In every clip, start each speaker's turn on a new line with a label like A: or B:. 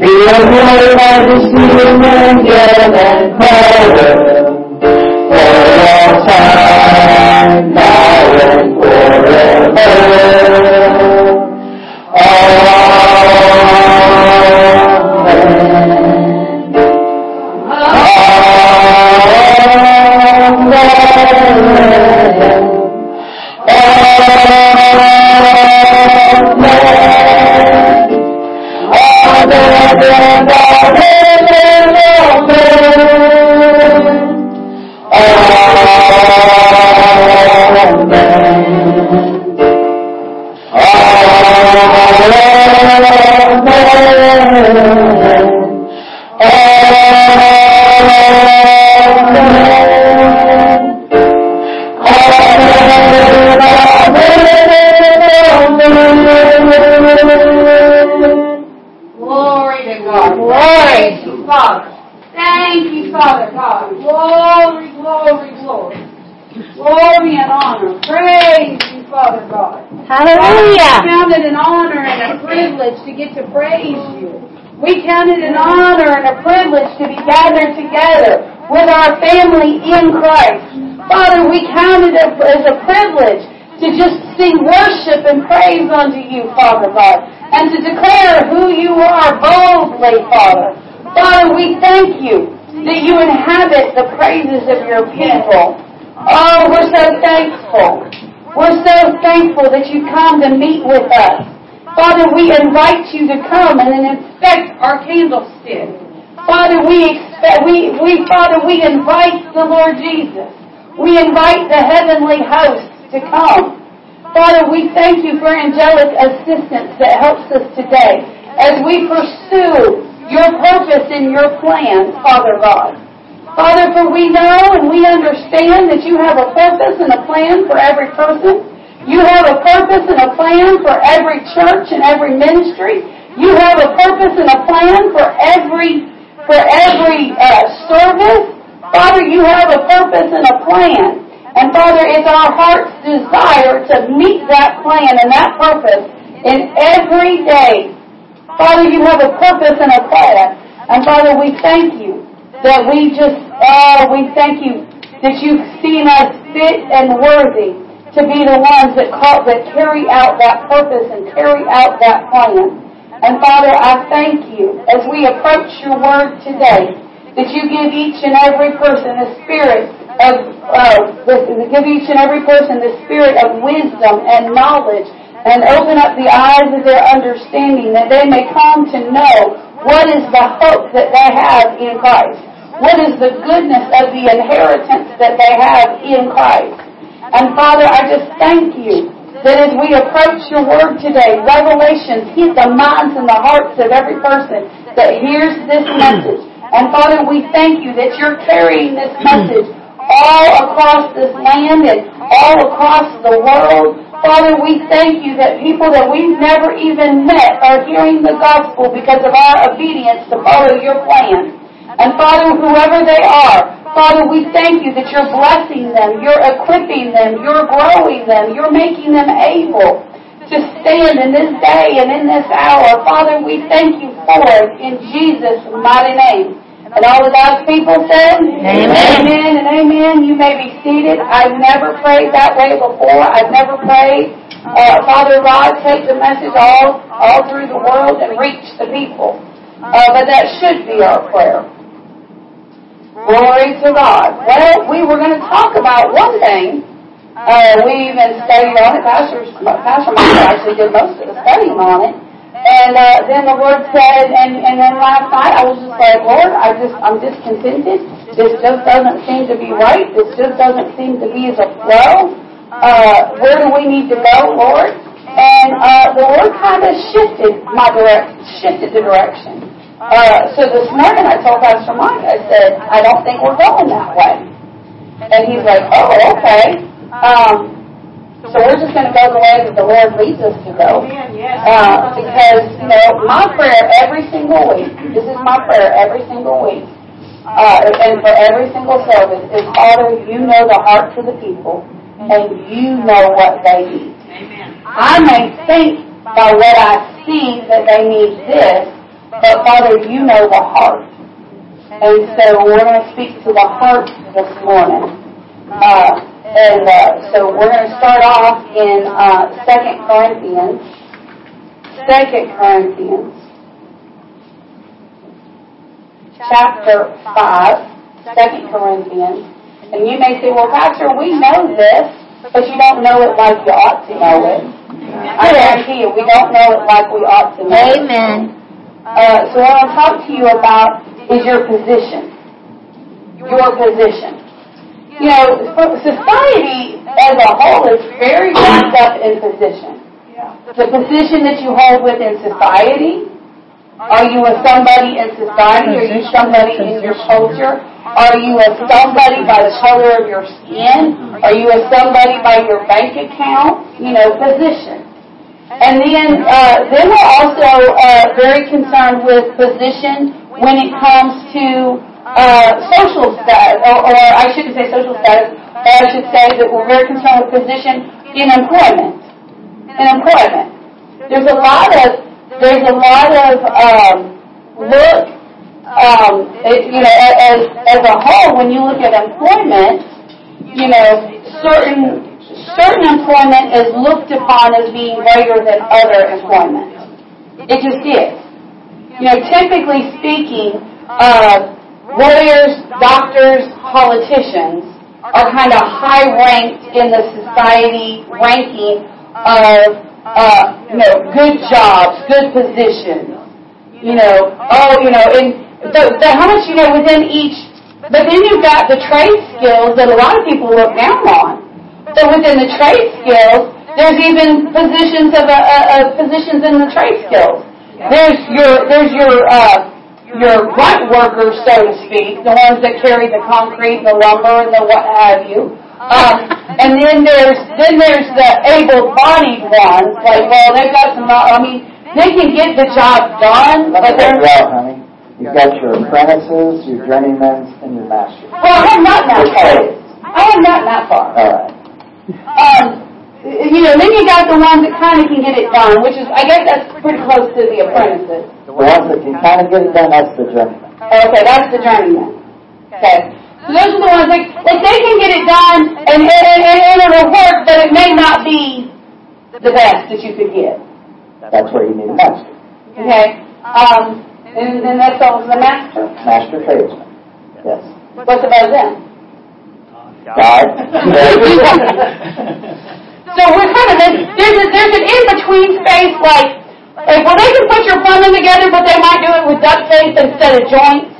A: Be all glory, majesty, dominion, and power for all time, now and forever.
B: Boldly, Father. Father, we thank you that you inhabit the praises of your people. Oh, we're so thankful. We're so thankful that you come to meet with us. Father, we invite you to come and inspect our candlestick. Father, we expect, we, we, Father, we invite the Lord Jesus. We invite the heavenly host to come. Father, we thank you for angelic assistance that helps us today as we pursue your purpose and your plan, Father God. Father, for we know and we understand that you have a purpose and a plan for every person. You have a purpose and a plan for every church and every ministry. You have a purpose and a plan for every for every uh, service. Father, you have a purpose and a plan. And Father, it's our heart's desire to meet that plan and that purpose in every day. Father, you have a purpose and a plan. And Father, we thank you that we just, oh, we thank you that you've seen us fit and worthy to be the ones that call, that carry out that purpose and carry out that plan. And Father, I thank you as we approach your word today that you give each and every person a spirit of, uh, give each and every person the spirit of wisdom and knowledge and open up the eyes of their understanding that they may come to know what is the hope that they have in Christ. What is the goodness of the inheritance that they have in Christ. And Father, I just thank you that as we approach your word today, revelations hit the minds and the hearts of every person that hears this message. And Father, we thank you that you're carrying this message all across this land and all across the world. Father, we thank you that people that we've never even met are hearing the gospel because of our obedience to follow your plan. And Father, whoever they are, Father, we thank you that you're blessing them, you're equipping them, you're growing them, you're making them able to stand in this day and in this hour. Father, we thank you for it in Jesus' mighty name. And all of God's people said,
C: Amen.
B: Amen and amen. You may be seated. I've never prayed that way before. I've never prayed. Uh, Father God, take the message all, all through the world and reach the people. Uh, but that should be our prayer. Glory to God. Well, we were going to talk about one thing. Uh, we even studied on it. Pastor, Pastor Michael actually did most of the studying on it. And uh, then the Lord said, and, and then last night I was just like, Lord, I just, I'm discontented. This just doesn't seem to be right. This just doesn't seem to be as a flow. Uh, where do we need to go, Lord? And uh, the Lord kind of shifted my direct, shifted the direction. Uh, so this morning I told Pastor Mike, I said, I don't think we're going that way. And he's like, oh, okay. Um, so we're just going to go the way that the Lord leads us to go. Uh, because, you know, my prayer every single week, this is my prayer every single week, uh, and for every single service is, Father, you know the hearts of the people, and you know what they need. I may think by what I see that they need this, but Father, you know the heart. And so we're going to speak to the heart this morning. Uh, and uh, so we're going to start off in uh, 2 Corinthians. 2 Corinthians. Chapter 5. 2 Corinthians. And you may say, well, Pastor, we know this, but you don't know it like you ought to know it. I guarantee you, we don't know it like we ought to know it.
C: Amen.
B: Uh, so what I'll talk to you about is your position. Your position. You know, society as a whole is very wrapped up in position. The position that you hold within society. Are you a somebody in society? Are you somebody in your culture? Are you a somebody by the color of your skin? Are you a somebody by your bank account? You know, position. And then, uh, then we're also uh, very concerned with position when it comes to uh, social status, or, or, I shouldn't say social status, but I should say that we're very concerned with position in employment. In employment, there's a lot of there's a lot of um, look, um, it, you know, as as a whole, when you look at employment, you know, certain certain employment is looked upon as being greater than other employment. It just is. You know, typically speaking, uh, lawyers, doctors, politicians are kind of high ranked in the society ranking of, uh, you know, good jobs, good positions. You know, oh, you know, and the, the, how much you know within each. But then you've got the trade skills that a lot of people look down on. So within the trade skills, there's even positions of, uh, uh, positions in the trade skills. There's your there's your uh, your grunt workers, so to speak, the ones that carry the concrete, the lumber, and the what have you. Um, and then there's then there's the able-bodied ones, like well they've got some. I mean, they can get the job done, but they're.
A: Well, honey. You've got your apprentices, your journeymen, and your masters.
B: Well, I have not that far. I have not that far.
A: All right.
B: Um, you know, then you got the ones that kind of can get it done, which is, I guess that's pretty close to the apprentices.
A: The ones that can kind of get it done, that's the journeyman.
B: Okay, that's the journeyman. Okay. So those are the ones that, like, they can get it done, and, and, and, and it'll work, but it may not be the best that you could get.
A: That's where you need a master.
B: Okay? Um, and then that's all the master.
A: Master tradesman. Yes.
B: What's about them?
A: God.
B: So we're kind of in, there's a, there's an in between space like like well they can put your plumbing together but they might do it with duct tape instead of joints.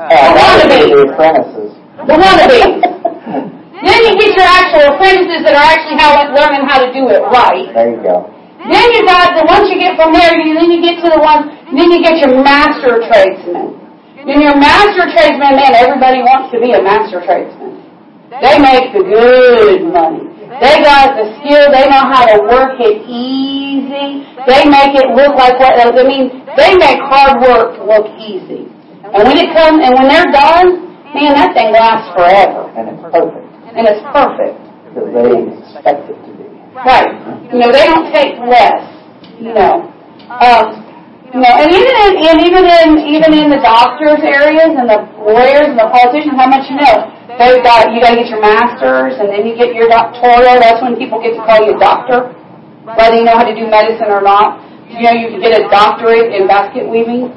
A: Uh, the apprentices.
B: The wannabes. then you get your actual apprentices that are actually how learning how to do it right.
A: There you go.
B: Then you got the once you get from there, you, then you get to the ones, then you get your master tradesman. Then your master tradesman, man, everybody wants to be a master tradesman. They make the good money. They got the skill. They know how to work it easy. They make it look like what I mean. They make hard work look easy. And when it comes, and when they're done, man, that thing lasts forever.
A: And it's perfect.
B: And it's perfect.
A: Because they expect it to be.
B: Right. You know, they don't take less. You know. Um, you know, and even in, and even in even in the doctors' areas and the lawyers and the politicians, how much you know? They've got you got to get your masters, and then you get your doctoral. That's when people get to call you a doctor, whether you know how to do medicine or not. You know, you can get a doctorate in basket weaving.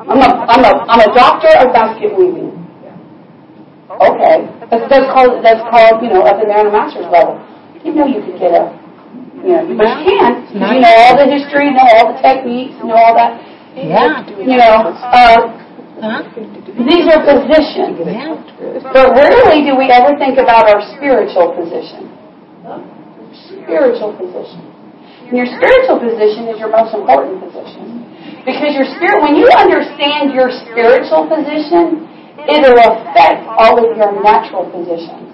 B: I'm a I'm a I'm a doctor of basket weaving. Okay, that's, that's called that's called you know up in there on a master's level. You know you could get a you know, but you can't. You know all the history, know all the techniques, know all that.
C: Yeah.
B: You know, uh,
C: Huh?
B: these are positions.
C: Yeah.
B: But rarely do we ever think about our spiritual position. Spiritual position. And your spiritual position is your most important position. Because your spirit, when you understand your spiritual position, it'll affect all of your natural positions.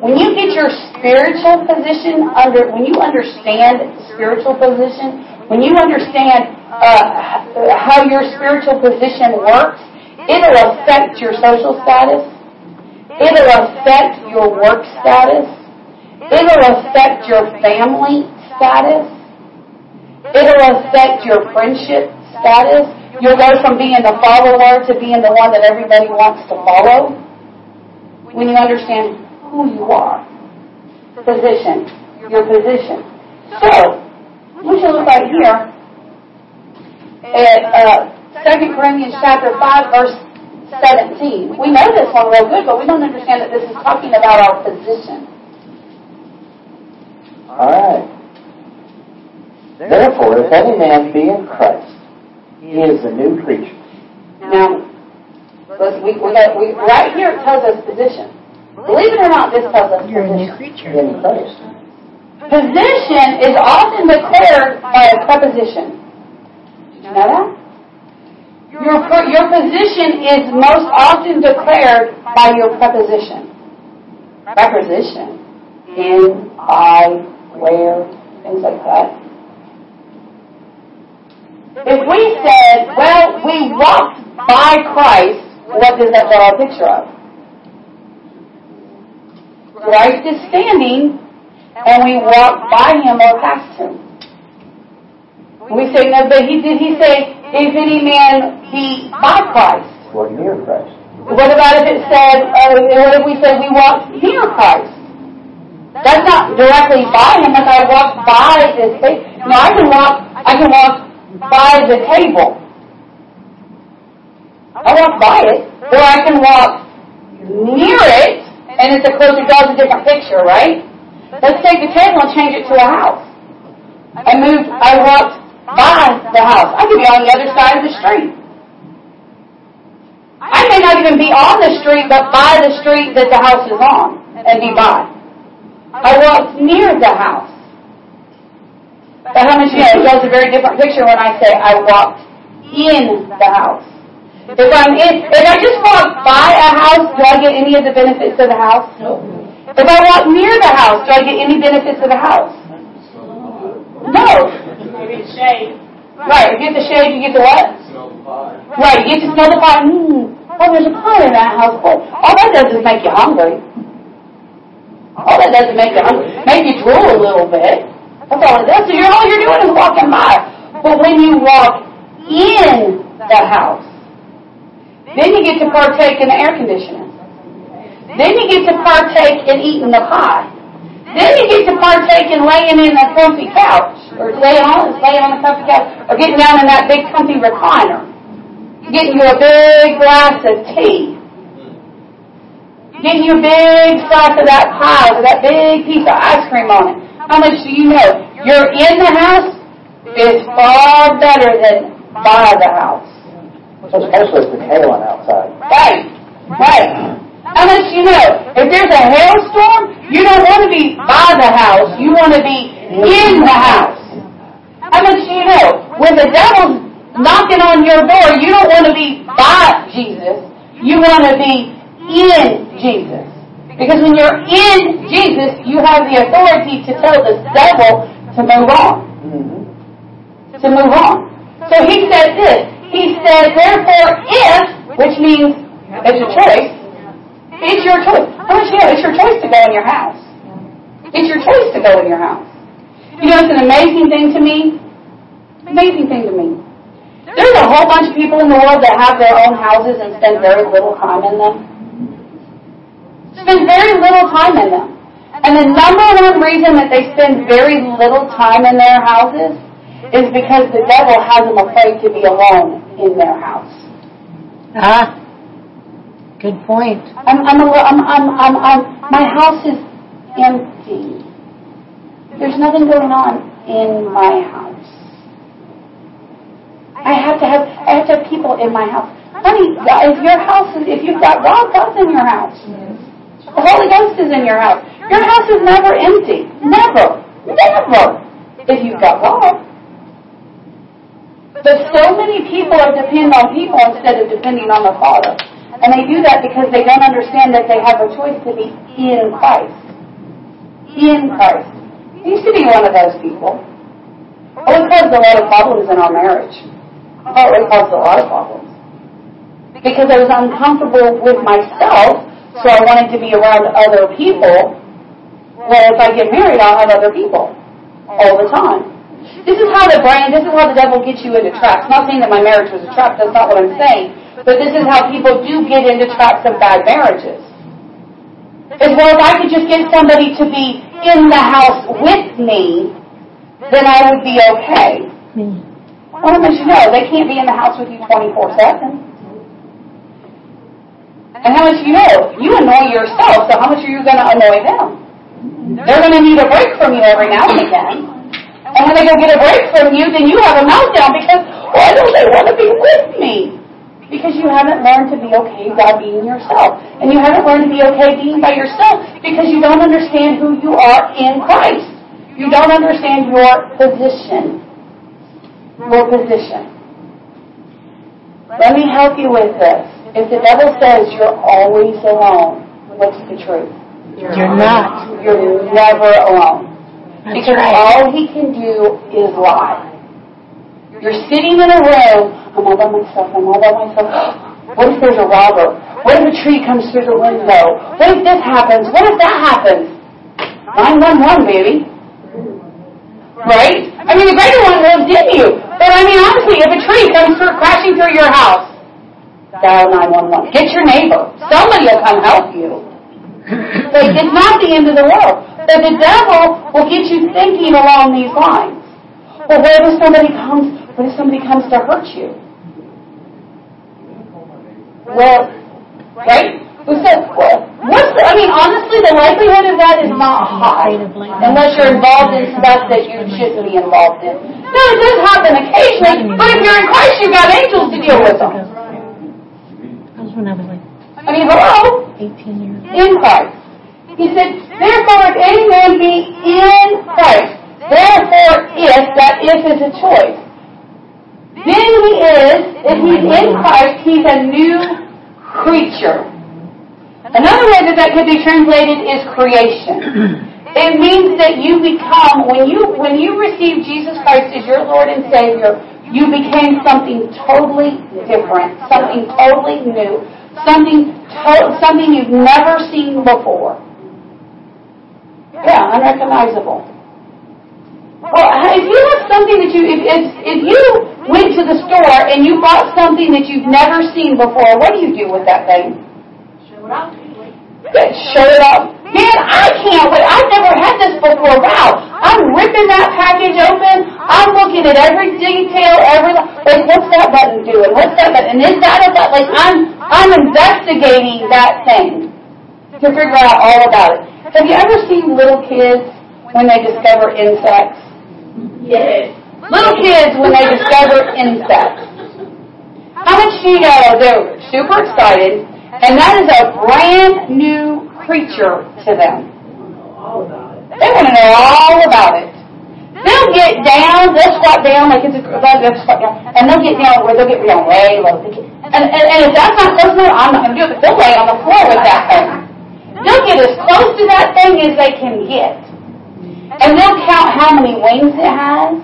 B: When you get your spiritual position under, when you understand spiritual position, when you understand uh, how your spiritual position works, it'll affect your social status. It'll affect your work status. It'll affect your family status. It'll affect your friendship status. You'll go from being the follower to being the one that everybody wants to follow. When you understand who you are. Position. Your position. So, we should look right here at uh, 2 Corinthians chapter 5, verse 17. We know this one real good, but we don't understand that this is talking about our position.
A: All right. Therefore, if any man be in Christ, he is a new creature.
B: Now, we, we, got, we, right here it tells us position. Believe it or not, this tells us
C: You're a new creature.
A: In Christ.
B: Position is often declared by a preposition. Did you know that? Your, your position is most often declared by your preposition. Preposition. In, I, where, things like that. If we said, well, we walked by Christ, what does that draw a picture of? Christ is standing, and we walk by him or past him. We say, no, but he did he say, if any man be by Christ?
A: Or near Christ.
B: What about if it said, uh, what if we said we walk near Christ? That's not directly by him, if I walk by this table. No, I can walk, I can walk by the table. I walk by it, or I can walk near it, and it's a closer, draws a different picture, right? Let's take the table and change it to a house. I moved, I walked by the house. I could be on the other side of the street. I may not even be on the street, but by the street that the house is on, and be by. I walked near the house. But how much you know, it draws a very different picture when I say I walked in the house. If I'm in, if I just walk by a house, do I get any of the benefits of the house? If I walk near the house, do I get any benefits of the house? No. Right, you get the shade, you get the what? Right, you get to smell the pie. Mmm, oh, there's a pie in that house. Oh, all that does is make you hungry. All that does is make you hungry. Make you drool a little bit. That's all it does. So you're, all you're doing is walking by. But when you walk in the house, then you get to partake in the air conditioning. Then you get to partake in eating the pie. Then you get to partake in laying in a comfy couch, or laying on, laying on a comfy couch, or getting down in that big comfy recliner. Getting you a big glass of tea. Getting you a big slice of that pie with that big piece of ice cream on it. How much do you know? You're in the house is far better than by the house.
A: Especially if it's hailing outside.
B: Right, right. How much you know? If there's a hailstorm, you don't want to be by the house. You want to be in the house. How much you know? When the devil's knocking on your door, you don't want to be by Jesus. You want to be in Jesus. Because when you're in Jesus, you have the authority to tell the devil to move on.
A: Mm-hmm.
B: To move on. So he said this. He said, therefore, if, which means it's a choice, it's your choice. Know? It's your choice to go in your house. It's your choice to go in your house. You know, it's an amazing thing to me. Amazing thing to me. There's a whole bunch of people in the world that have their own houses and spend very little time in them. Spend very little time in them. And the number one reason that they spend very little time in their houses is because the devil has them afraid to be alone in their house.
C: Ah, good point.
B: I'm, I'm, a, I'm, I'm, I'm, I'm, my house is empty. There's nothing going on in my house. I have to have, I have to have people in my house. Honey, if your house is, if you've got God, God's in your house. The Holy Ghost is in your house. Your house is never empty. Never. Never. If you've got God. But so many people are depending on people instead of depending on the Father. And they do that because they don't understand that they have a choice to be in Christ. In Christ. I used to be one of those people. Oh, it caused a lot of problems in our marriage. Oh, it caused a lot of problems. Because I was uncomfortable with myself, so I wanted to be around other people. Well, if I get married, I'll have other people all the time. This is how the brain, this is how the devil gets you into traps. Not saying that my marriage was a trap, that's not what I'm saying. But this is how people do get into traps of bad marriages. As well, if I could just get somebody to be in the house with me, then I would be okay. Well, how much you know? They can't be in the house with you 24-7. And how much you know? You annoy yourself, so how much are you going to annoy them? They're going to need a break from you every now and again. And when they go get a break from you, then you have a meltdown because why don't they want to be with me? Because you haven't learned to be okay by being yourself. And you haven't learned to be okay being by yourself because you don't understand who you are in Christ. You don't understand your position. Your position. Let me help you with this. If the devil says you're always alone, what's the truth?
C: You're not.
B: You're never alone.
C: That's
B: Because
C: right.
B: all he can do is lie. You're sitting in a room, I'm all by myself, I'm all by myself. What if there's a robber? What if a tree comes through the window? What if this happens? What if that happens? 911, baby. Right? I mean, the greater one lives in you. But I mean, honestly, if a tree comes through, crashing through your house, dial 911. Get your neighbor. Somebody will come help you. Like, it's not the end of the world. But the devil will get you thinking along these lines. Well, what if somebody comes? What if somebody comes to hurt you? Well, right? Who said? Well, what's the, I mean, honestly, the likelihood of that is not high, unless you're involved in stuff that you shouldn't be involved in. No, it does happen occasionally, but if you're in Christ, you've got angels to deal with them.
C: That was when I was like
B: I mean, hello.
C: 18 years
B: in Christ. He said, therefore if any man be in Christ, therefore if, that if is a choice. Then he is, if he's in Christ, he's a new creature. Another way that that could be translated is creation. It means that you become, when you, when you receive Jesus Christ as your Lord and Savior, you became something totally different, something totally new, something to- something you've never seen before. Yeah, unrecognizable. Well, if you have something that you, if, if, if you went to the store and you bought something that you've never seen before, what do you do with that thing? Good, Show it up. Man, I can't wait. I've never had this before. Wow. I'm ripping that package open. I'm looking at every detail, every like what's that button doing? What's that button? And is that a button? Like I'm I'm investigating that thing to figure out all about it. Have you ever seen little kids when they discover insects? Yes. Little kids when they discover insects. How much do you know? They're super excited, and that is a brand new creature to them. They want to know all about it. They'll get down, they'll squat down like it's a they'll squat down, and they'll get down where they'll get down way low. And, and, and if that's not close enough, I'm not going to do it. But they'll lay on the floor with that thing. They'll get as close to that thing as they can get, and they'll count how many wings it has,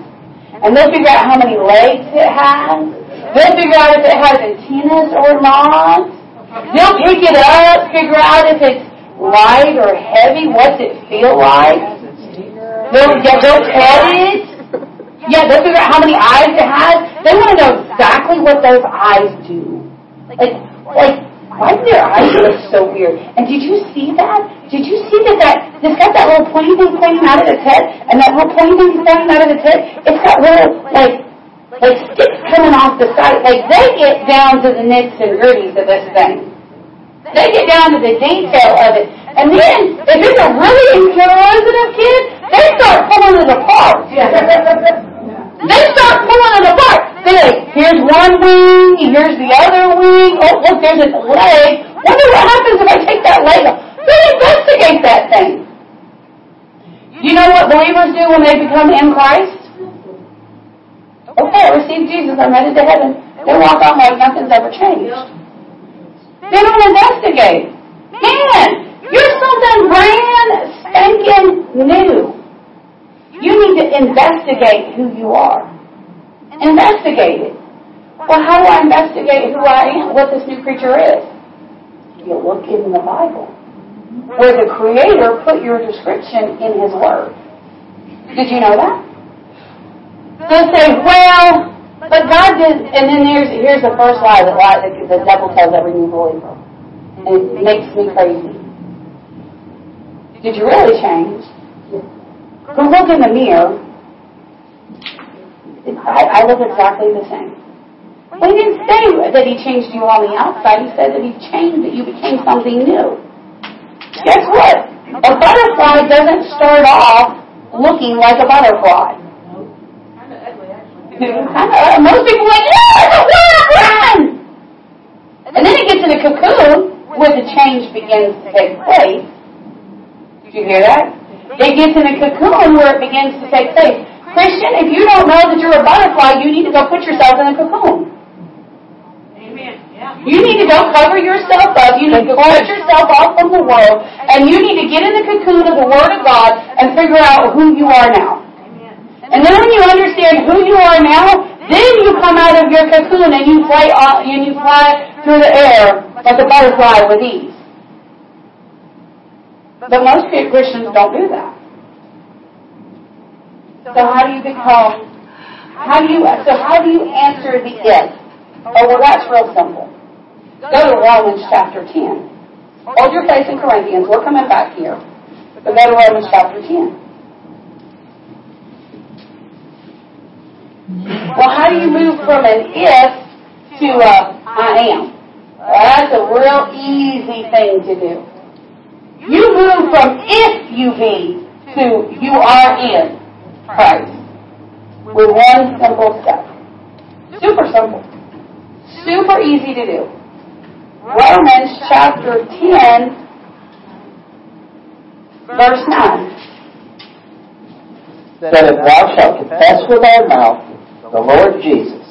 B: and they'll figure out how many legs it has. They'll figure out if it has antennas or not. They'll pick it up, figure out if it's light or heavy. What's it feel like? They'll, yeah, they'll pet it. Yeah, they'll figure out how many eyes it has. They want to know exactly what those eyes do. Like, like, why do their eyes look so weird? And did you see that? Did you see that that it's got that little pointy thing pointing out of its head, and that little pointy thing pointing out of its head? It's got little like like sticks coming off the side. Like they get down to the nits and gritties of this thing. They get down to the detail of it. And then, if it's a really insensitive kid, they start pulling it apart. They start pulling it apart. They're like, here's one wing, here's the other wing. Oh, look, there's a leg. Wonder what happens if I take that leg off. They investigate that thing. You know what believers do when they become in Christ? Oh, okay, I received Jesus. I'm headed to heaven. They walk out like nothing's ever changed. They don't investigate. Man, you're something brand spanking new. You need to investigate who you are. Investigate it. Well, how do I investigate who I am, what this new creature is? You look in the Bible, where the Creator put your description in His Word. Did you know that? They'll say, well, but God did, and then here's, here's the first lie that lie that the devil tells every new believer. And it makes me crazy. Did you really change? Go look in the mirror. I, I look exactly the same. Well, he didn't say that he changed you on the outside. He said that he changed, that you became something new. Guess what? A butterfly doesn't start off looking like a butterfly. Uh, most people are like, yeah, it's a butterfly! And then it gets in a cocoon where the change begins to take place. Did you hear that? It gets in a cocoon where it begins to take place. Christian, if you don't know that you're a butterfly, you need to go put yourself in a cocoon. You need to go cover yourself up. You need to cut yourself off from the world. And you need to get in the cocoon of the Word of God and figure out who you are now. And then when you understand who you are now, then you come out of your cocoon and you fly off, and you fly through the air like a butterfly with ease. But most Christians don't do that. So how do you become? How do you? So how do you answer the if? Oh, well, that's real simple. Go to Romans chapter 10. Hold your place in Corinthians. We're coming back here. But go to Romans chapter 10. Well, how do you move from an if to a I am? Well, that's a real easy thing to do. You move from if you be to you are in Christ with one simple step. Super simple. Super easy to do. Romans chapter 10, verse 9.
A: That if thou shalt confess with thy mouth the Lord Jesus,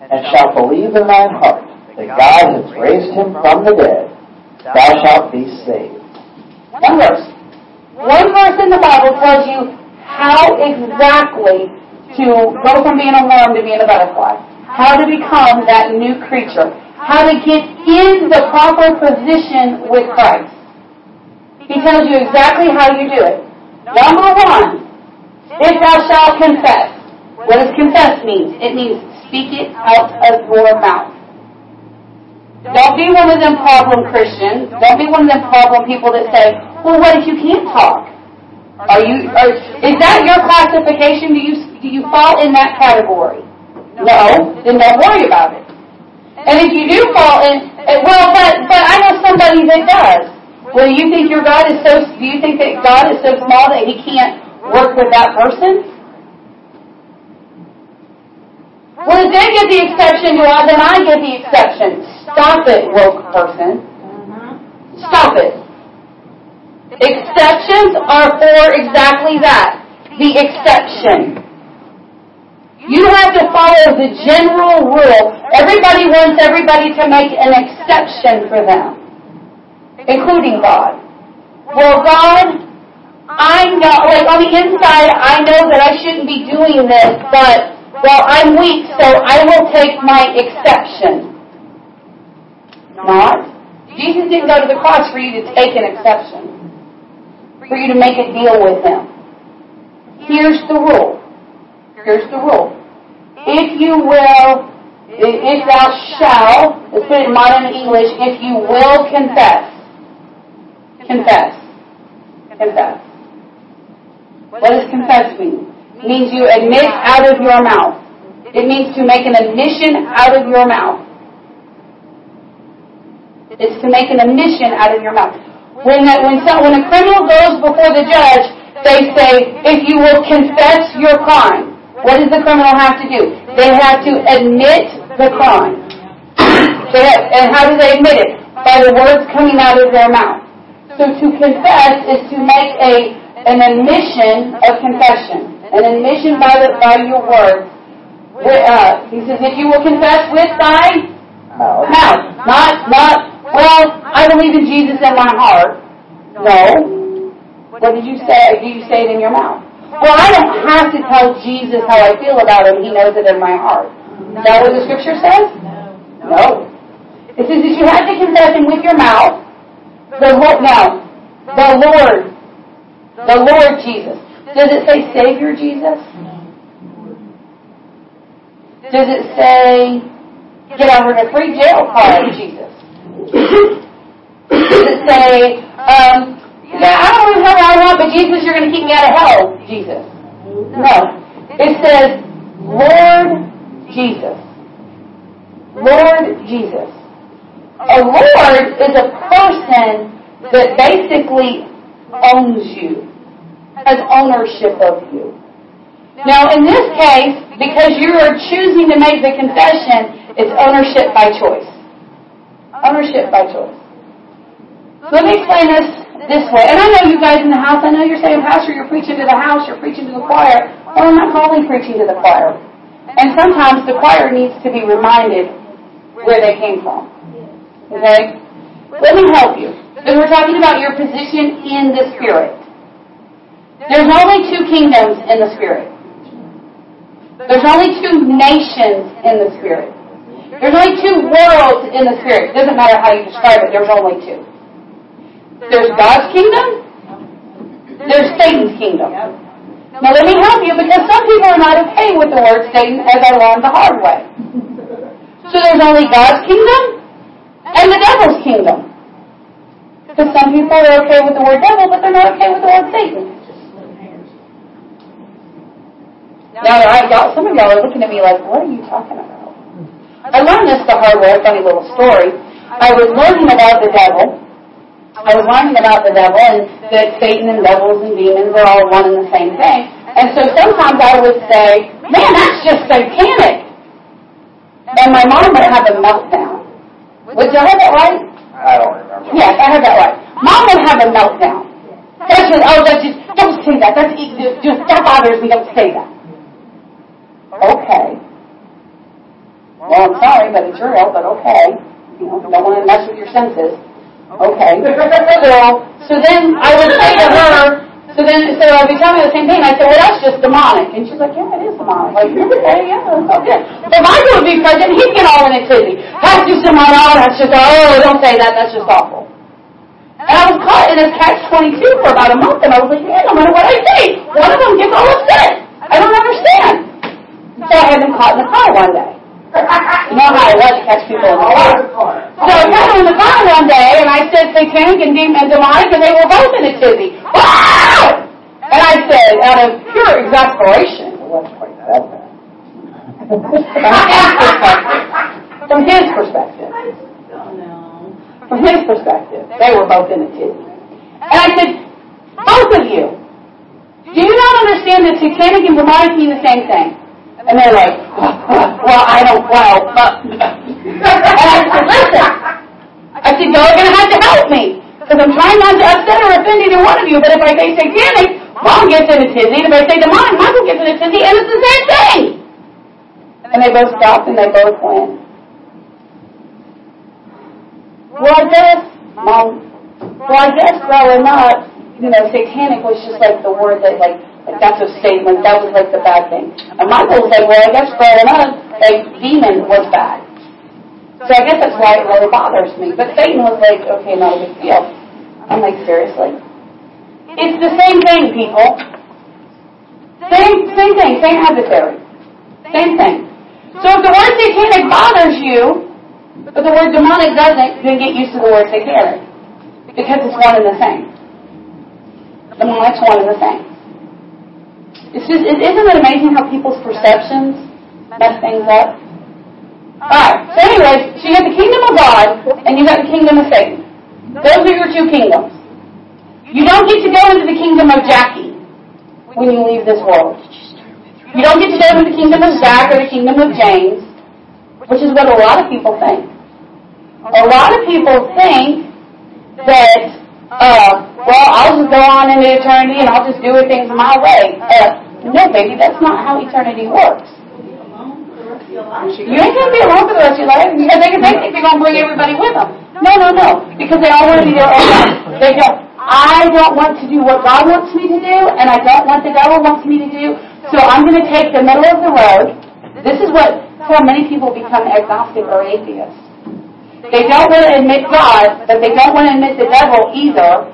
A: and shalt believe in thine heart that God hath raised him from the dead, thou shalt be saved.
B: One verse. One verse in the Bible tells you how exactly to go from being a worm to being a butterfly how to become that new creature, how to get in the proper position with Christ. He tells you exactly how you do it. Number one, if thou shalt confess. What does confess mean? It means speak it out of your mouth. Don't be one of them problem Christians. Don't be one of them problem people that say, well, what if you can't talk? Are you, are, is that your classification? Do you, do you fall in that category? No, then don't worry about it. And if you do fall in, eh, well, but but I know somebody that does. Well, you think your God is so? Do you think that God is so small that He can't work with that person? Well, if they get the exception, then I get the exception. Stop it, woke person. Stop it. Exceptions are for exactly that. The exception. You have to follow the general rule. Everybody wants everybody to make an exception for them, including God. Well, God, I know, like on the inside, I know that I shouldn't be doing this, but, well, I'm weak, so I will take my exception. Not. Jesus didn't go to the cross for you to take an exception, for you to make a deal with Him. Here's the rule. Here's the rule. If you will, if thou shalt, let's put it in modern English, if you will confess. Confess. Confess. What does confess mean? Means you admit out of your mouth. It means to make an admission out of your mouth. It's to make an admission out of your mouth. When, that, when, when a criminal goes before the judge, they say, if you will confess your crime. What does the criminal have to do? They have to admit the crime. Have, and how do they admit it? By the words coming out of their mouth. So to confess is to make a an admission of confession, an admission by the by your words Uh, he says, if you will confess with thy
A: Mouth.
B: mouth, not, not, well, I believe in Jesus in my heart. No. What did you say? Do you say it in your mouth? Well, I don't have to tell Jesus how I feel about him. He knows it in my heart. Is that what the scripture says? No. It says that you have to confess him with your mouth. The Lord, now, the Lord, the Lord Jesus. Does it say Savior Jesus? Does it say get over the free jail card Jesus? Does it say, um, yeah, I don't know how I want, but Jesus, you're going to keep me out of hell, Jesus? No. It says, Lord Jesus. Lord Jesus. A Lord is a person that basically owns you, has ownership of you. Now, in this case, because you are choosing to make the confession, it's ownership by choice. Ownership by choice. Let me explain this this way. And I know you guys in the house, I know you're saying, Pastor, you're preaching to the house, you're preaching to the choir. Well, I'm not only preaching to the choir. And sometimes the choir needs to be reminded where they came from. Okay? Let me help you. Because we're talking about your position in the Spirit. There's only two kingdoms in the Spirit. There's only two nations in the Spirit. There's only two worlds in the Spirit. It doesn't matter how you describe it, there's only two. There's God's kingdom, there's Satan's kingdom. Now let me help you because some people are not okay with the word Satan as I learned the hard way. So there's only God's kingdom and the devil's kingdom. Because some people are okay with the word devil, but they're not okay with the word Satan. Now, I, y'all, some of y'all are looking at me like, what are you talking about? I learned this the hard way, a funny little story. I was learning about the devil. I was learning about the devil and that Satan and devils and demons are all one and the same thing. And so sometimes I would say, man, that's just satanic. And my mom would have a meltdown. Would you have that right?
A: I don't remember.
B: Yes, I have that right. Mom would have a meltdown. That's just, oh, that's just, don't say that. That's just, that bothers me. Don't say that. Okay. Well, I'm sorry, but it's real, but okay. You know, don't want to mess with your senses. Okay. So, so then I would say to her, so then, so I'd be telling her the same thing. I said, well, that's just demonic. And she's like, yeah, it is demonic. Like, okay, yeah, that's okay. So if Michael would be president, he'd get all in a tizzy. That's just demonic. Oh, that's just, oh, don't say that. That's just awful. And I was caught in a catch-22 for about a month, and I was like, yeah, no matter what I say, one of them gets all upset. I don't understand. So I had him caught in the car one day. You know how it was to catch people in the car. So I got him in the car one day, and I said satanic and demon and demonic, and they were both in a tizzy. Wow! And I said, out of pure exasperation, from his perspective, from his perspective, they were both in a tizzy. And I said, both of you, do you not understand that satanic and demonic mean the same thing? And they're like, well, I don't, well, uh, and I said, listen, I said, y'all are going to have to help me. Because I'm trying not to upset or offend either one of you, but if I say satanic, mom gets in a tizzy, and if I say demonic, Michael gets in a tizzy, and it's the same thing. And they both stopped and they both went, well, I guess, mom, well, I guess growing up, you know, satanic was just like the word that, like, like that's a statement, that was like the bad thing. And Michael was like, well, I guess growing up, like, demon was bad. So I guess that's why it really bothers me. But Satan was like, okay, not a big deal. I'm like, seriously? It's the same thing, people. Same, same thing, same adversary. Same thing. So if the word satanic bothers you, but the word demonic doesn't, then get used to the word satanic. Because it's one and the same. Demonic's one and the same. It's just, it, isn't it amazing how people's perceptions mess things up? Alright, so anyways, so you got the kingdom of God, and you got the kingdom of Satan. Those are your two kingdoms. You don't get to go into the kingdom of Jackie when you leave this world. You don't get to go into the kingdom of Zach or the kingdom of James, which is what a lot of people think. A lot of people think that, uh, well, I'll just go on into eternity and I'll just do things my way. Uh, no, baby, that's not how eternity works. You ain't gonna be alone for the rest of your life because they, they think they're gonna bring everybody with them. No, no, no. Because they all want to be their own God. They go, I don't want to do what God wants me to do, and I don't want the devil wants me to do. So I'm going to take the middle of the road. This is what how many people become agnostic or atheists. They don't want to admit God, but they don't want to admit the devil either.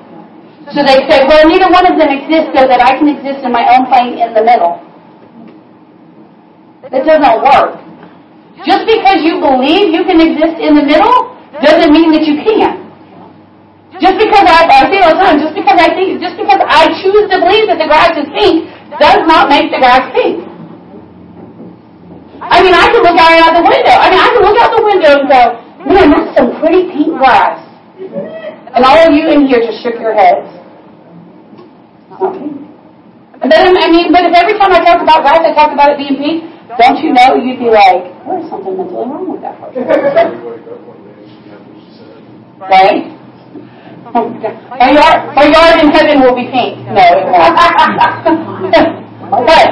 B: So they say, well, neither one of them exists so that I can exist in my own plane in the middle. It doesn't work. Just because you believe you can exist in the middle doesn't mean that you can't. Just because I, I say all the time, just because I think, just because I choose to believe that the grass is pink does not make the grass pink. I mean, I can look out out the window. I mean, I can look out the window and go, man, that's some pretty pink grass. And all of you in here just shook your heads. Okay. But then, I mean, but if every time I talk about grass, I talk about it being pink, don't you know you'd be like, there's something mentally wrong with that person. right? My yard, my yard in heaven will be pink. No, it won't. but,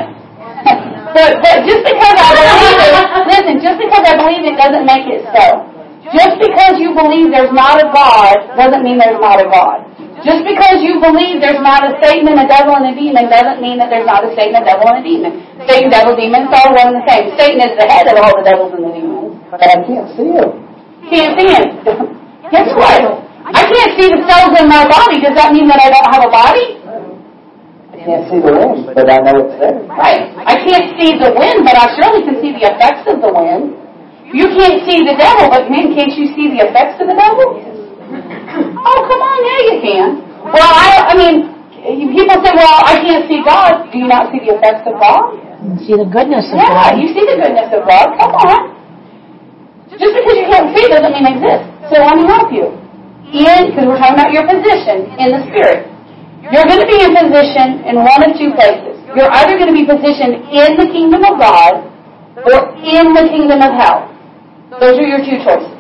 B: but, but just because I believe it, listen, just because I believe it doesn't make it so. Just because you believe there's not a God doesn't mean there's not a God. Just because you believe there's not a Satan and a devil and a demon doesn't mean that there's not a Satan, a devil, and a demon. Satan, devil, demon, it's all one and the same. Satan is the head of all the devils and the demons.
A: But I can't see him.
B: Can't see him. Guess what? I can't see the cells in my body. Does that mean that I don't have a body?
A: I can't see the wind, but I know it's there.
B: Right. I can't see the wind, but I surely can see the effects of the wind. You can't see the devil, but man, can't you see the effects of the devil? Oh, come on, yeah, you can. Well, I, I mean, people say, well, I can't see God. Do you not see the effects of God?
C: You see the goodness of
B: Yeah,
C: God.
B: Yeah, you see the goodness of God. Come on. Just because you can't see doesn't mean it exists. So let me help you. In, because we're talking about your position in the Spirit. You're going to be in position in one of two places. You're either going to be positioned in the kingdom of God or in the kingdom of hell. Those are your two choices.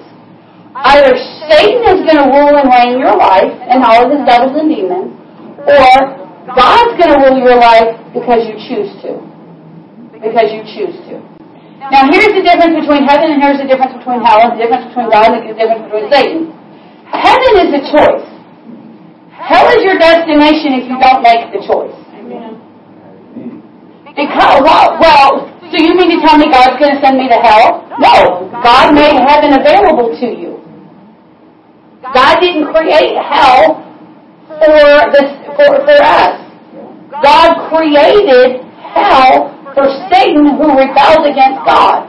B: Either Satan is going to rule and reign your life and all of his devils and demons, or God's going to rule your life because you choose to. Because you choose to. Now here's the difference between heaven and here's the difference between hell and the difference between God and the difference between Satan. Heaven is a choice. Hell is your destination if you don't make the choice. Because, well, well, so you mean to tell me God's going to send me to hell? No. God made heaven available to you. God didn't create hell for this for, for us. God created hell for Satan who rebelled against God.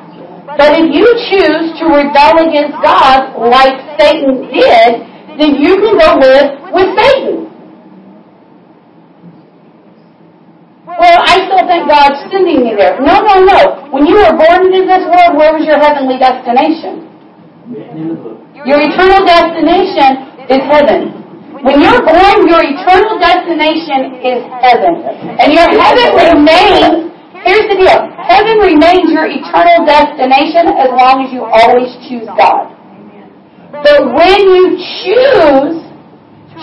B: But if you choose to rebel against God like Satan did, then you can go live with Satan. I still think God's sending me there. No, no, no. When you were born into this world, where was your heavenly destination? Your eternal destination is heaven. When you're born, your eternal destination is heaven. And your heaven remains, here's the deal, heaven remains your eternal destination as long as you always choose God. But when you choose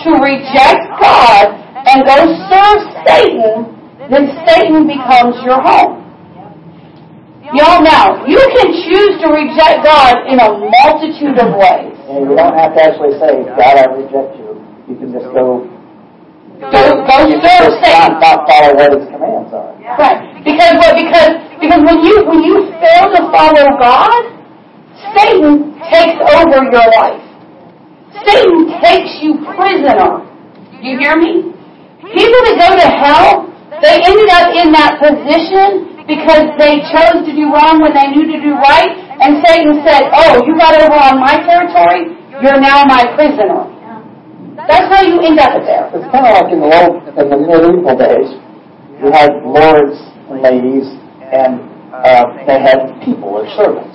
B: to reject God and go serve Satan, then Satan becomes your home. Y'all know, you can choose to reject God in a multitude of ways.
A: And you don't have to actually say, God, I reject you. You can just go,
B: Go, go
A: you
B: serve
A: just
B: Satan.
A: not, not follow what his commands are.
B: Right. Because what? Because because when you when you fail to follow God, Satan takes over your life. Satan takes you prisoner. Do you hear me? People that go to hell, they ended up in that position because they chose to do wrong when they knew to do right, and Satan said, "Oh, you got over on my territory. You're now my prisoner." That's how you end up there.
A: It's kind of like in the old, in the medieval days, you had lords and ladies, and uh, they had people or servants.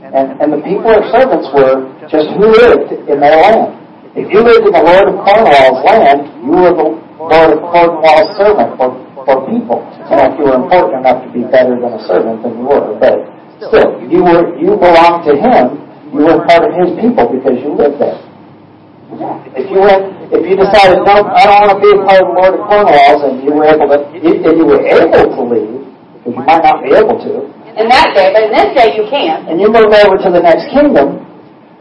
A: And, and the people or servants were just who lived in their land. If you lived in the Lord of Cornwall's land, you were the Lord of Cornwall's servant for, for people. And if you were important enough to be better than a servant, then you were. But still, you were you belonged to him. You were part of his people because you lived there. If you went, if you decided, no, I don't want to be a part of the Lord of Cornwall's, and you were able to, if you were able to leave, because you might not be able to,
B: in that day, but in this day you can't.
A: and you move over to the next kingdom,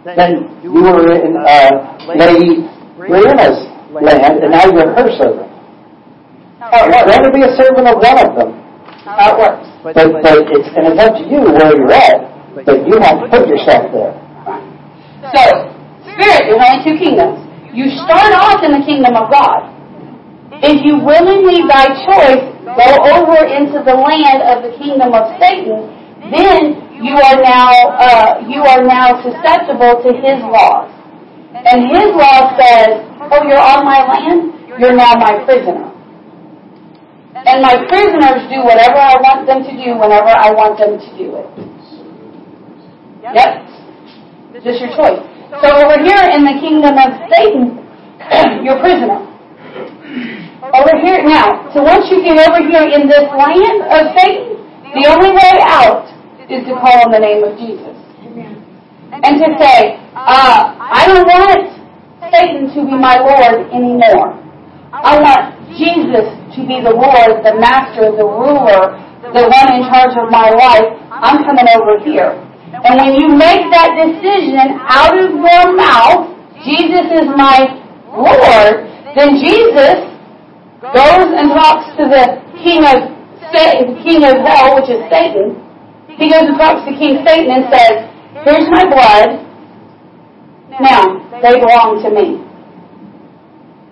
A: then you were in uh, Lady Brianna's land, and now you're her servant.
B: It
A: You're to be a servant of one of them,
B: How it works.
A: but, but it's, and it's up to you where you're at, but you have to put yourself there.
B: So, spirit, there's only two kingdoms. You start off in the kingdom of God. If you willingly, by choice, go over into the land of the kingdom of Satan, then you are now uh, you are now susceptible to his laws. And his law says, "Oh, you're on my land. You're now my prisoner." And my prisoners do whatever I want them to do whenever I want them to do it. Yep. Just your choice. So over here in the kingdom of Satan, you're a prisoner. Over here now, so once you get over here in this land of Satan, the only way out is to call on the name of Jesus. And to say, uh, I don't want Satan to be my Lord anymore. I want Jesus to be the Lord, the master, the ruler, the one in charge of my life. I'm coming over here. And when you make that decision out of your mouth, Jesus is my Lord, then Jesus goes and talks to the king of Satan, king of hell, which is Satan. He goes and talks to King Satan and says, "Here's my blood. Now they belong to me.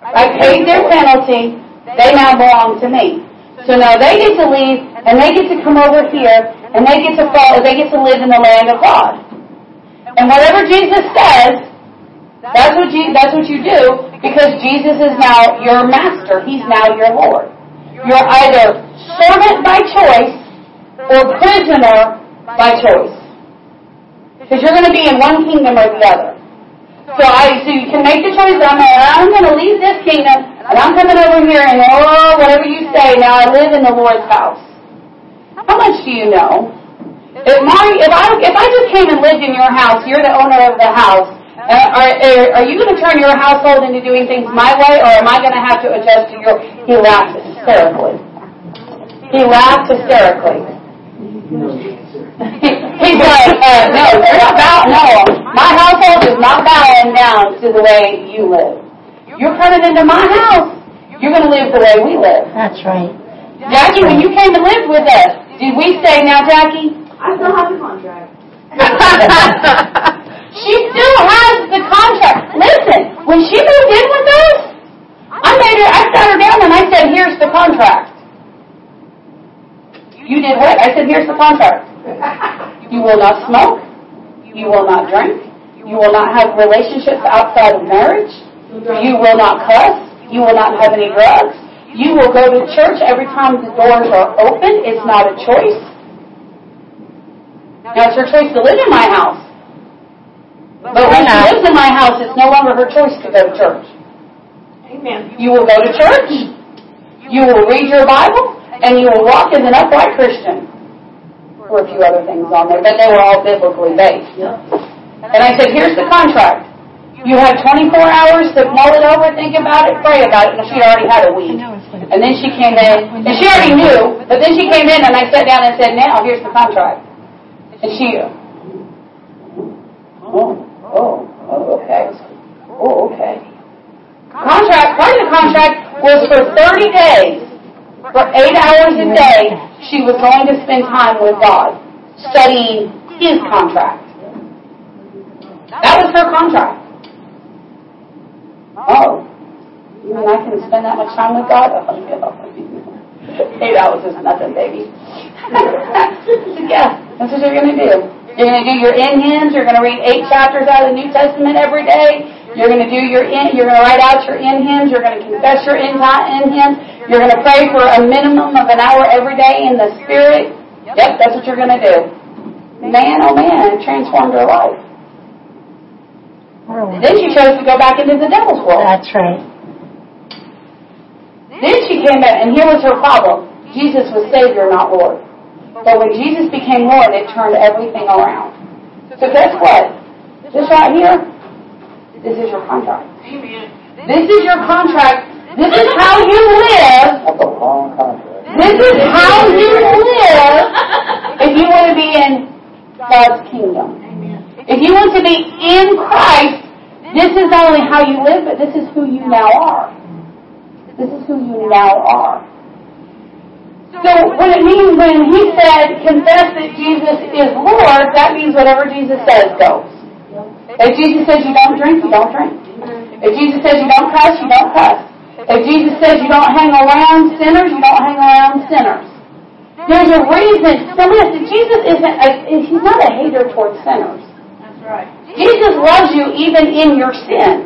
B: I paid their penalty. They now belong to me. So now they get to leave and they get to come over here and they get to follow. They get to live in the land of God. And whatever Jesus says, that's what you, that's what you do because Jesus is now your master. He's now your Lord. You're either servant by choice or prisoner by choice. Because you're going to be in one kingdom or the other. So I, so you can make the choice. I'm, I'm going to leave this kingdom and I'm coming over here and oh, whatever you say. Now I live in the Lord's house. How much do you know? If my, if I, if I just came and lived in your house, you're the owner of the house. Uh, are, are, are you going to turn your household into doing things my way, or am I going to have to adjust to your? He laughed hysterically. He laughed hysterically. He's like, uh, no, you're not bow, no, my household is not bowing down to the way you live. You're coming into my house. You're going to live the way we live.
C: That's right.
B: Jackie, when you came to live with us, did we say, now Jackie?
D: I still have the contract.
B: she still has the contract. Listen, when she moved in with us, I made her, I sat her down and I said, here's the contract. You did what? I said, here's the contract. You will not smoke. You will not drink. You will not have relationships outside of marriage. You will not cuss. You will not have any drugs. You will go to church every time the doors are open. It's not a choice. Now it's her choice to live in my house. But when she lives in my house, it's no longer her choice to go to church.
D: Amen.
B: You will go to church. You will read your Bible. And you will walk as an upright Christian. There were a few other things on there, but they were all biblically based. And I said, here's the contract. You have 24 hours to mull it over, think about it, pray about it. And she'd already had a week. And then she came in, and she already knew, but then she came in and I sat down and said, now, here's the contract. And she, oh, oh, oh, okay. Oh, okay. Contract, part of the contract was for 30 days, for eight hours a day, she was going to spend time with God, studying His contract. That was her contract. Oh, you I can spend that much time with God? Eight hours is nothing, baby. yeah, that's what you're going to do. You're going to do your in hymns. You're going to read eight chapters out of the New Testament every day. You're going to do your in. You're going to write out your in hymns. You're going to confess your in, in hymns. You're going to pray for a minimum of an hour every day in the Spirit. Yep, that's what you're going to do. Man, oh man, it transformed her life. Oh. Then she chose to go back into the devil's world.
C: That's right.
B: Then she came back, and here was her problem. Jesus was Savior, not Lord. But when Jesus became Lord, it turned everything around. So guess what? This right here, this is your contract.
D: Amen.
B: This is your contract. This is how you live.
A: That's a long contract.
B: This is how you live if if you want to be in God's kingdom. If you want to be in Christ, this is not only how you live, but this is who you now are. This is who you now are. So what it means when he said, confess that Jesus is Lord, that means whatever Jesus says goes. If Jesus says you don't drink, you don't drink. If Jesus says you don't cuss, you don't cuss. If Jesus says you don't hang around sinners, you don't hang around sinners. There's a reason. So listen, Jesus isn't, a, he's not a hater towards sinners.
D: Right.
B: Jesus loves you even in your sin.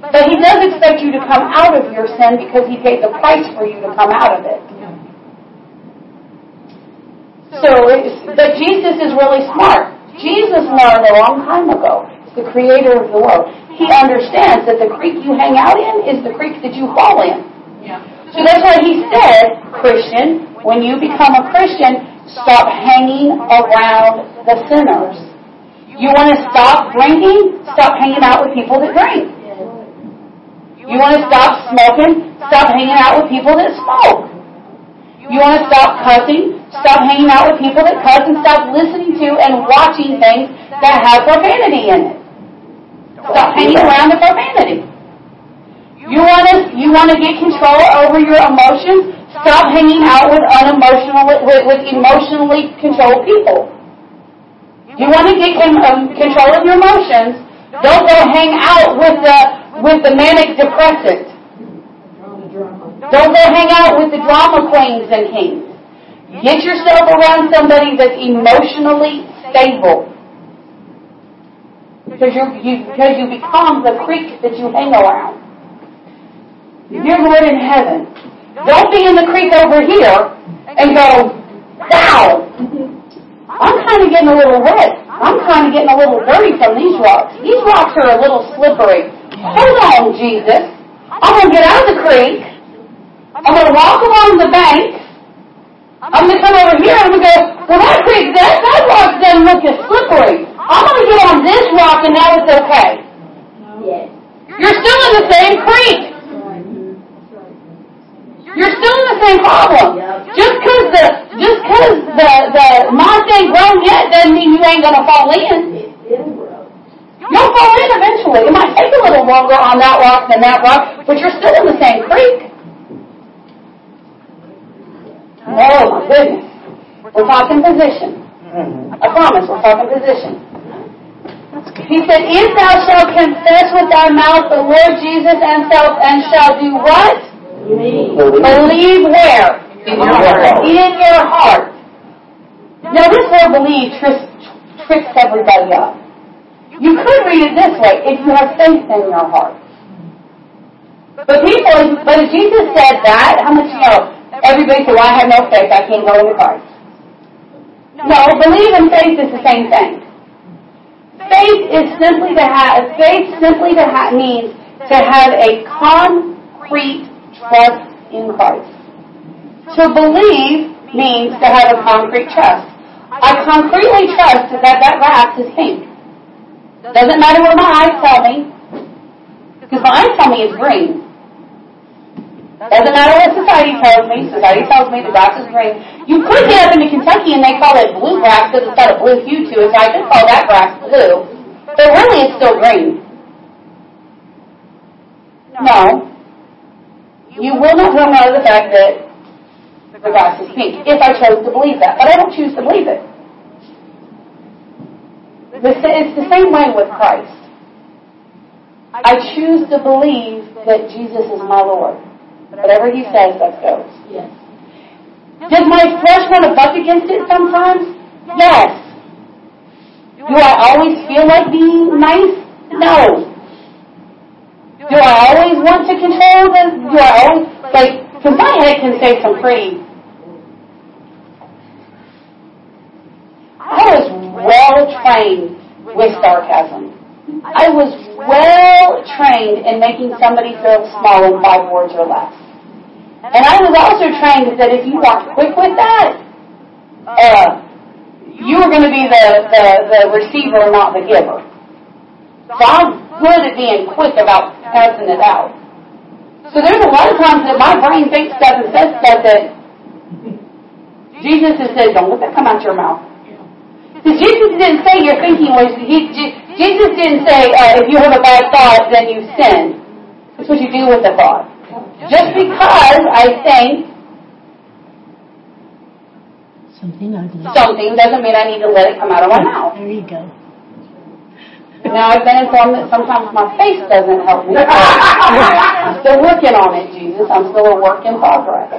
B: But he does expect you to come out of your sin because he paid the price for you to come out of it. So, but Jesus is really smart. Jesus learned a long time ago. He's the creator of the world. He understands that the creek you hang out in is the creek that you fall in. So that's why he said, Christian, when you become a Christian, stop hanging around the sinners. You want to stop drinking? Stop hanging out with people that drink. You want to stop smoking? Stop hanging out with people that smoke. You want to stop cussing? Stop hanging out with people that cuss and stop listening to and watching things that have profanity in it. Stop hanging around the profanity. You want to you want to get control over your emotions? Stop hanging out with unemotional with, with emotionally controlled people. You want to get um, control of your emotions? Don't go hang out with the with the manic depressant. Don't go hang out with the drama queens and kings. Get yourself around somebody that's emotionally stable. Because you because you become the creek that you hang around. Dear Lord in heaven, don't be in the creek over here and go, wow, I'm kind of getting a little wet. I'm kind of getting a little dirty from these rocks. These rocks are a little slippery. Hold on, Jesus. I'm going to get out of the creek. I'm going to walk along the bank. I'm going to come over here and I'm going to go, well, that creek, that, that rock doesn't look as slippery. I'm going to get on this rock and now it's okay.
C: Yes.
B: You're still in the same creek. You're still in the same problem. Just because the just because the the moss ain't grown yet doesn't mean you ain't gonna fall in. You'll fall in eventually. It might take a little longer on that rock than that rock, but you're still in the same creek. Oh my goodness. We're talking position. I promise we're talking position. He said, If thou shalt confess with thy mouth the Lord Jesus and self and shall do what? Believe where? In your heart. In your heart. Now this word believe tricks, tricks everybody up. You could read it this way, if you have faith in your heart. But people, but if Jesus said that, how much you know? Everybody said, well, I have no faith, I can't go into Christ. No, believe and faith is the same thing. Faith is simply to have, faith simply to have, means to have a concrete trust in Christ. To believe means to have a concrete trust. I concretely trust that that grass is pink. Doesn't matter what my eyes tell me, because my eyes tell me it's green. Doesn't matter what society tells me. Society tells me the grass is green. You could get up into Kentucky and they call it blue grass because it's got a blue hue to it, so I could call that grass blue. But really it's still green. No. You will not come out of the fact that the grass is pink, if I chose to believe that. But I don't choose to believe it. It's the same way with Christ. I choose to believe that Jesus is my Lord. Whatever he says, that goes.
C: Yes.
B: Does my flesh want to buck against it sometimes? Yes. Do I always feel like being nice? No. Do I always want to control the, do I always, like, because my head can say some pretty, I was well trained with sarcasm. I was well trained in making somebody feel small in five words or less. And I was also trained that if you walked quick with that, uh, you were going to be the, the, the receiver, not the giver. So I'm good at being quick about passing it out. So there's a lot of times that my brain thinks stuff and says stuff that Jesus has said, don't let that come out your mouth. Because Jesus didn't say your thinking was, he, Jesus didn't say, uh, if you have a bad thought, then you sin. That's what you do with the thought. Just because I think
C: Something ugly.
B: something doesn't mean I need to let it come out of my mouth.
C: There you go.
B: Now I've been informed that sometimes my face doesn't help me. I'm still working on it, Jesus. I'm still a work in progress.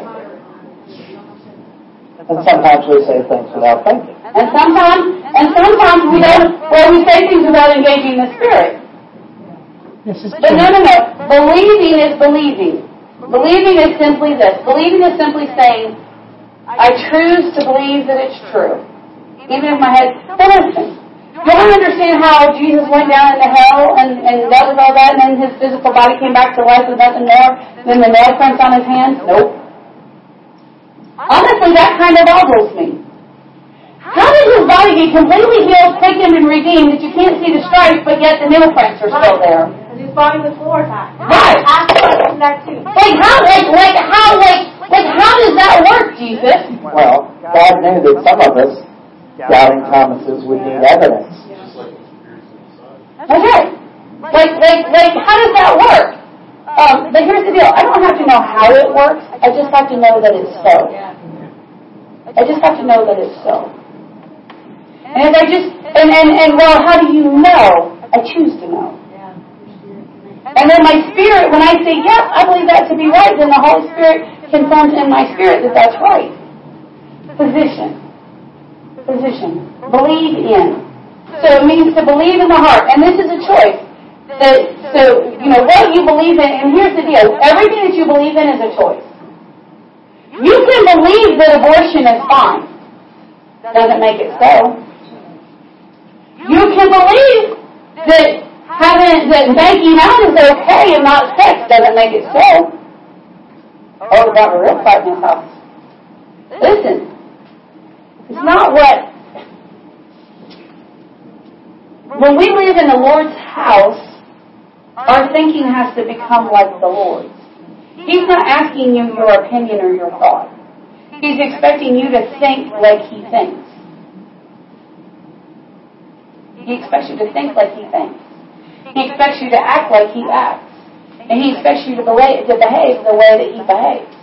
A: And sometimes we say things without thinking.
B: And sometimes, and sometimes we don't, well, we say things without engaging the Spirit.
C: This is
B: But no, no, no. Believing is believing. Believing is simply this. Believing is simply saying, I choose to believe that it's true. Even if my head, well listen, you want to understand how Jesus went down into hell and, and dealt with all that and then his physical body came back to life with nothing more than the nail prints on his hands? Nope. Honestly, that kind of boggles me. How did his body get completely healed, quickened, and redeemed that you can't see the stripes, but yet the nail prints are still there?
D: Because his body was glorified.
B: Right.
D: After that too.
B: Like how, like, like how, like, like how does that work, Jesus?
A: Well, God knew that some of us, doubting Thomases, would need evidence.
B: Okay. Like, like, like, how does that work? Um, but here's the deal. I don't have to know how it works. I just have to know that it's so. I just have to know that it's so. And if I just, and, and, and well, how do you know? I choose to know. And then my spirit, when I say, yep, I believe that to be right, then the Holy Spirit confirms in my spirit that that's right. Position. Position. Believe in. So it means to believe in the heart. And this is a choice. That, so, you know, what you believe in, and here's the deal. Everything that you believe in is a choice. You can believe that abortion is fine. Doesn't make it so. You can believe that having, that banking out is okay and not sex doesn't make it so. Oh, we got a real fight in this house. Listen, it's not what when we live in the Lord's house, our thinking has to become like the Lord's. He's not asking you your opinion or your thought. He's expecting you to think like He thinks. He expects you to think like He thinks. He expects you to act like He acts. And He expects you to behave, the way that He behaves.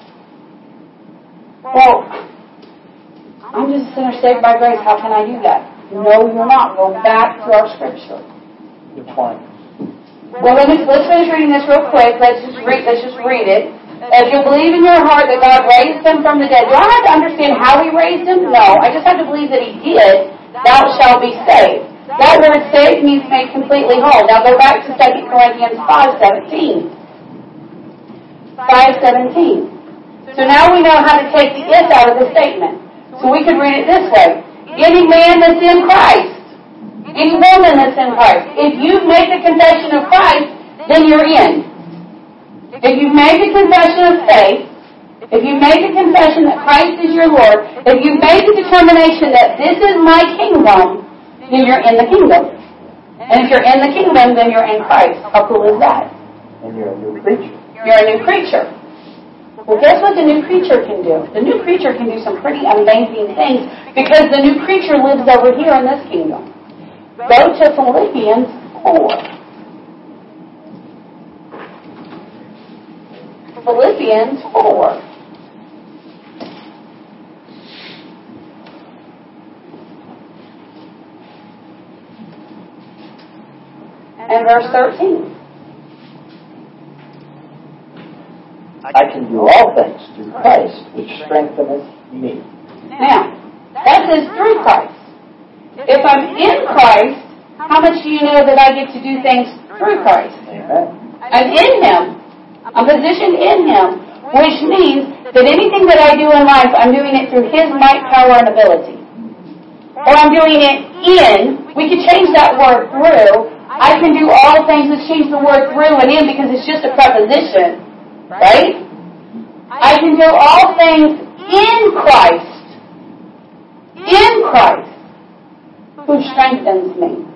B: Well, I'm just a sinner saved by grace. How can I do that? No, you're not. Go back to our scripture.
A: Which one?
B: Well, let me, let's finish reading this real quick. Let's just read, let's just read it. If you believe in your heart that God raised him from the dead, do I have to understand how he raised him? No. I just have to believe that he did. Thou shalt be saved. That word saved means made completely whole. Now go back to 2 Corinthians 5.17. 5.17. So now we know how to take the if out of the statement. So we could read it this way. Any man that's in Christ any woman that's in Christ. If you make the confession of Christ, then you're in. If you make a confession of faith, if you make a confession that Christ is your Lord, if you make a determination that this is my kingdom, then you're in the kingdom. And if you're in the kingdom, then you're in Christ. How cool is that?
A: And you're a new creature.
B: You're a new creature. Well, guess what the new creature can do? The new creature can do some pretty amazing things because the new creature lives over here in this kingdom. Go to Philippians 4. Philippians 4. And verse 13.
A: I can do all things through Christ, which strengtheneth me.
B: Now, that says through Christ. If I'm in Christ, how much do you know that I get to do things through Christ?
A: Amen.
B: I'm in Him. I'm positioned in Him, which means that anything that I do in life, I'm doing it through His might, power, and ability. Or I'm doing it in, we could change that word through. I can do all things, let's change the word through and in because it's just a preposition, right? I can do all things in Christ. In Christ who strengthens me.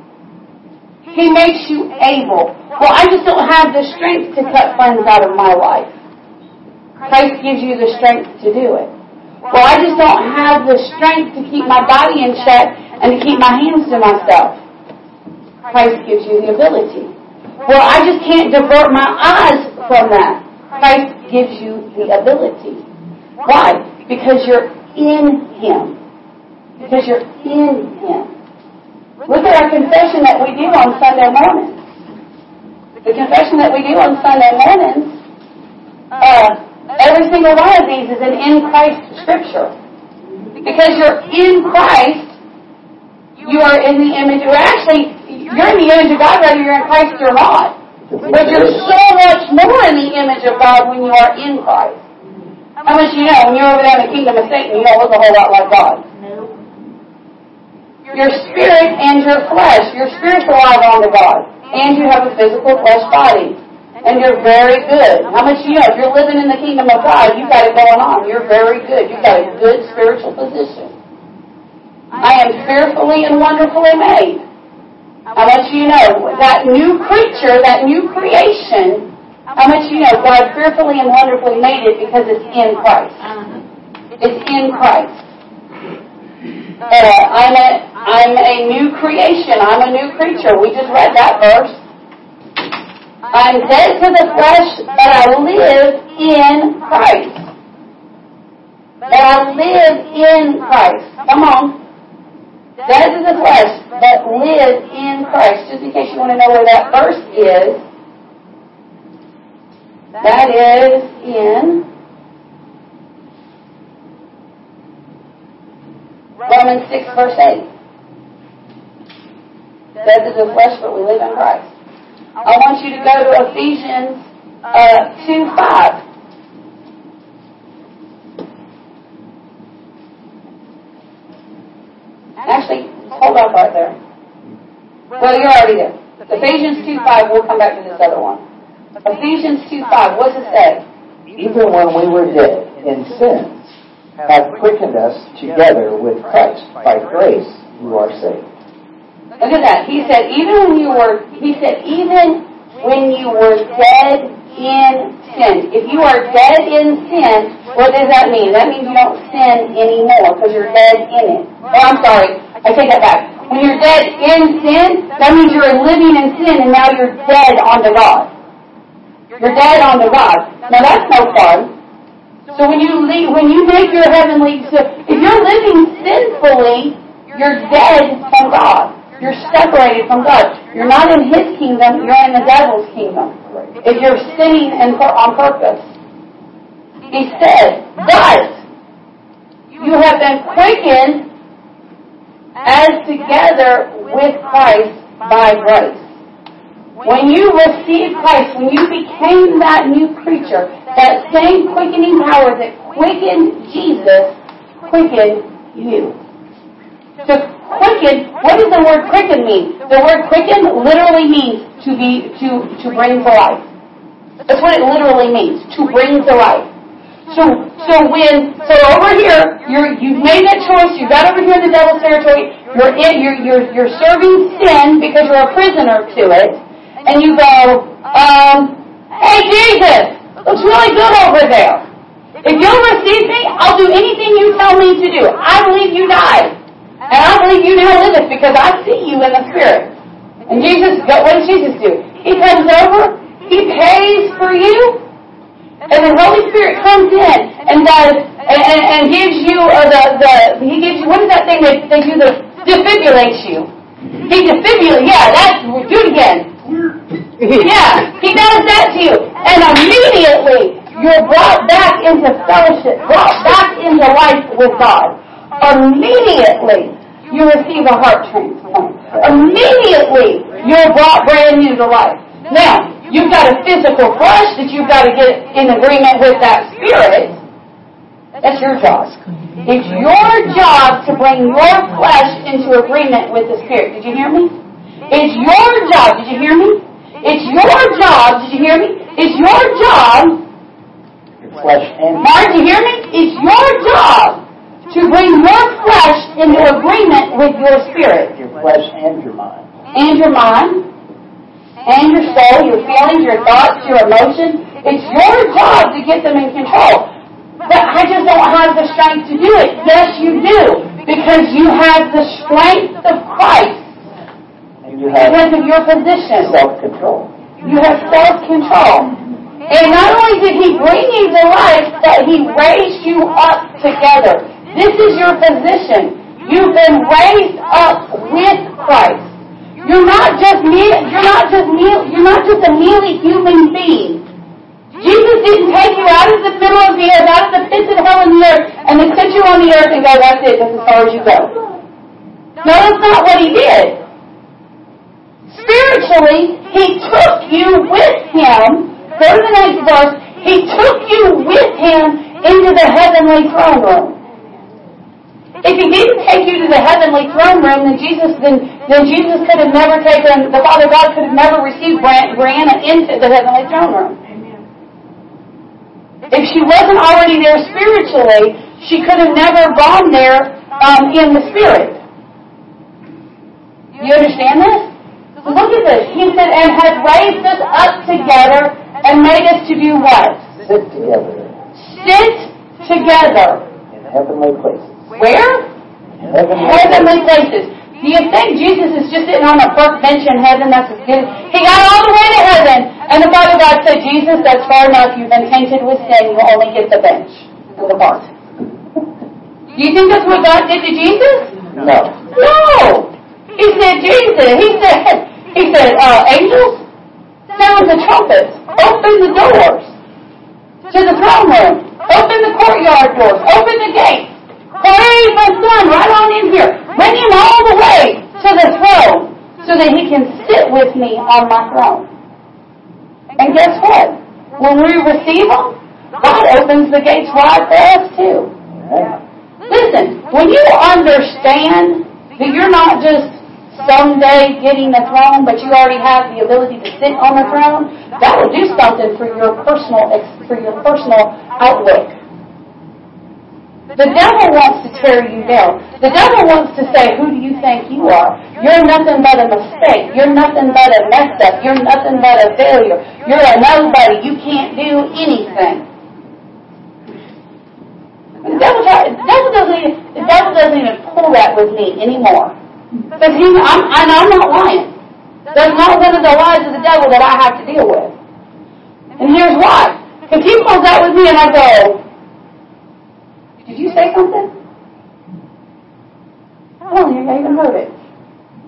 B: He makes you able. Well, I just don't have the strength to cut funds out of my life. Christ gives you the strength to do it. Well, I just don't have the strength to keep my body in check and to keep my hands to myself. Christ gives you the ability. Well, I just can't divert my eyes from that. Christ gives you the ability. Why? Because you're in Him. Because you're in Him. Look at our confession that we do on Sunday mornings. The confession that we do on Sunday mornings, uh, Every single one of these is an in Christ scripture. Because you're in Christ, you are in the image, or actually, you're in the image of God whether you're in Christ or not. But you're so much more in the image of God when you are in Christ. How much you know, when you're over there in the kingdom of Satan, you don't look a whole lot like God. No. Your spirit and your flesh, your spirit's alive on to God. And you have a physical flesh body and you're very good. How much you know? If you're living in the kingdom of God, you've got it going on. You're very good. You've got a good spiritual position. I am fearfully and wonderfully made. How much you to know? That new creature, that new creation, how much you know God fearfully and wonderfully made it because it's in Christ. It's in Christ. Uh, I'm a I'm a new creation. I'm a new creature. We just read that verse. I'm dead to the flesh, but I live in Christ. But I live in Christ. Come on. Dead to the flesh, but live in Christ. Just in case you want to know where that verse is, that is in Romans 6, verse 8. That is to the flesh, but we live in Christ. I want you to go to Ephesians uh, 2 5. Actually, hold on right there. Well, you're already there. Ephesians 2 5, we'll come back to this other one. Ephesians 2 5, what does it say?
A: Even when we were dead in sins, have quickened us together with Christ. By grace you are saved.
B: Look at that. He said, even when you were, he said, even when you were dead in sin. If you are dead in sin, what does that mean? That means you don't sin anymore because you're dead in it. Oh, I'm sorry. I take that back. When you're dead in sin, that means you're living in sin and now you're dead unto God. You're dead unto God. Now that's no fun. So when you leave, when you make your heavenly, so if you're living sinfully, you're dead from God. You're separated from God. You're not in His kingdom, you're in the devil's kingdom. If you're sinning and on purpose. He said, but you have been quickened as together with Christ by grace. When you received Christ, when you became that new creature, that same quickening power that quickened Jesus, quickened you. To quicken, what does the word quicken mean? The word quicken literally means to be to to bring to life. That's what it literally means, to bring to life. So so when so over here you're you've made that choice, you got over here in the devil's territory, you're in you're you're you're serving sin because you're a prisoner to it, and you go, um, hey Jesus, looks really good over there. If you'll receive me, I'll do anything you tell me to do. I believe you died. And I believe you now liveth because I see you in the Spirit. And Jesus, what does Jesus do? He comes over, He pays for you, and the Holy Spirit comes in and does, and, and, and gives you uh, the, the, He gives you, what is that thing that they do, the, defibrillates you. He defibrillates, yeah, that's, do it again. Yeah, He does that to you. And immediately, you're brought back into fellowship, brought back into life with God. Immediately, you receive a heart transplant. Immediately, you're brought brand new to life. Now, you've got a physical flesh that you've got to get in agreement with that spirit. That's your job. It's your job to bring your flesh into agreement with the spirit. Did you hear me? It's your job. Did you hear me? It's your job. Did you hear me? It's your job.
A: Your flesh and
B: Mark, did you hear me? It's your job to bring your flesh into agreement with your spirit.
A: your flesh and your mind.
B: And your mind, and your soul, your feelings, your thoughts, your emotions. It's your job to get them in control. but I just don't have the strength to do it. Yes, you do. Because you have the strength of Christ.
A: And you have
B: because of your position.
A: self-control.
B: You have self-control. And not only did He bring you to life, but He raised you up together. This is your position. You've been raised up with Christ. You're not just me. You're not just me. You're not just a merely human being. Jesus didn't take you out of the middle of the earth, out of the pits of hell and the earth, and then set you on the earth and go, that's it, that's as far as you go. No, that's not what he did. Spiritually, he took you with him. Go to the next verse. He took you with him into the heavenly throne room. If he didn't take you to the heavenly throne room, then Jesus then, then Jesus could have never taken the Father God could have never received Brianna into the heavenly throne room. If she wasn't already there spiritually, she could have never gone there um, in the spirit. You understand this? Look at this. He said, and has raised us up together and made us to do what?
A: Sit together
B: Sit together.
A: in heavenly places.
B: Where?
A: Heavenly,
B: places. Do you think Jesus is just sitting on a park bench in heaven? That's good. He got all the way to heaven, and the Father God said, "Jesus, that's far enough. You've been tainted with sin. You only get the bench and the park." Do you think that's what God did to Jesus?
A: No.
B: No. He said, Jesus. He said, he said, uh, angels, sound the trumpets, open the doors to the throne room, open the courtyard doors, open the gates. Praise my son right on in here. Bring him all the way to the throne so that he can sit with me on my throne. And guess what? When we receive him, God opens the gates wide for us too. Listen, when you understand that you're not just someday getting the throne, but you already have the ability to sit on the throne, that will do something for your personal for your personal outlook. The devil wants to tear you down. The devil wants to say, who do you think you are? You're nothing but a mistake. You're nothing but a mess up. You're nothing but a failure. You're a nobody. You can't do anything. The devil, try, the devil doesn't even, the devil doesn't even pull that with me anymore. Because he, I'm, and I'm not lying. That's not one of the lies of the devil that I have to deal with. And here's why. Because he pulls that with me and I go, did you say something? I don't think I even heard it.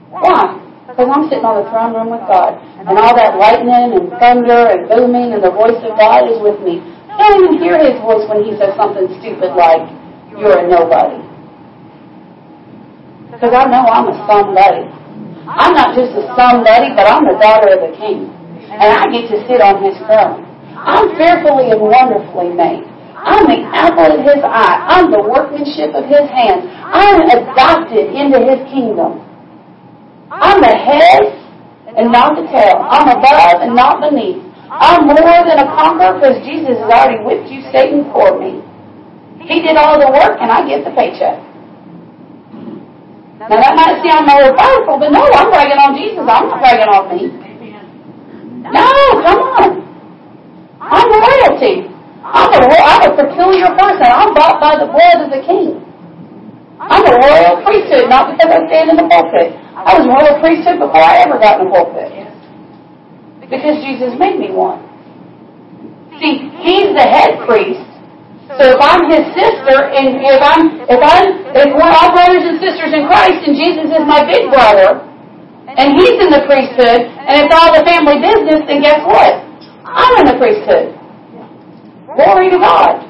B: Why? Because I'm sitting on the throne room with God. And all that lightning and thunder and booming and the voice of God is with me. I don't even hear his voice when he says something stupid like, you're a nobody. Because I know I'm a somebody. I'm not just a somebody, but I'm the daughter of the king. And I get to sit on his throne. I'm fearfully and wonderfully made. I'm the apple of his eye. I'm the workmanship of his hands. I'm adopted into his kingdom. I'm the head and not the tail. I'm above and not beneath. I'm more than a conqueror because Jesus has already whipped you, Satan, for me. He did all the work and I get the paycheck. Now that might sound more powerful, but no, I'm bragging on Jesus. I'm not bragging on me. No, come on. I'm royalty. I'm a, I'm a peculiar person. I'm bought by the blood of the King. I'm a royal priesthood, not because I stand in the pulpit. I was royal priesthood before I ever got in the pulpit. Because Jesus made me one. See, He's the head priest. So if I'm His sister, and if I'm, if I'm, if we're all brothers and sisters in Christ, and Jesus is my big brother, and He's in the priesthood, and it's all the family business, then guess what? I'm in the priesthood. Glory to God.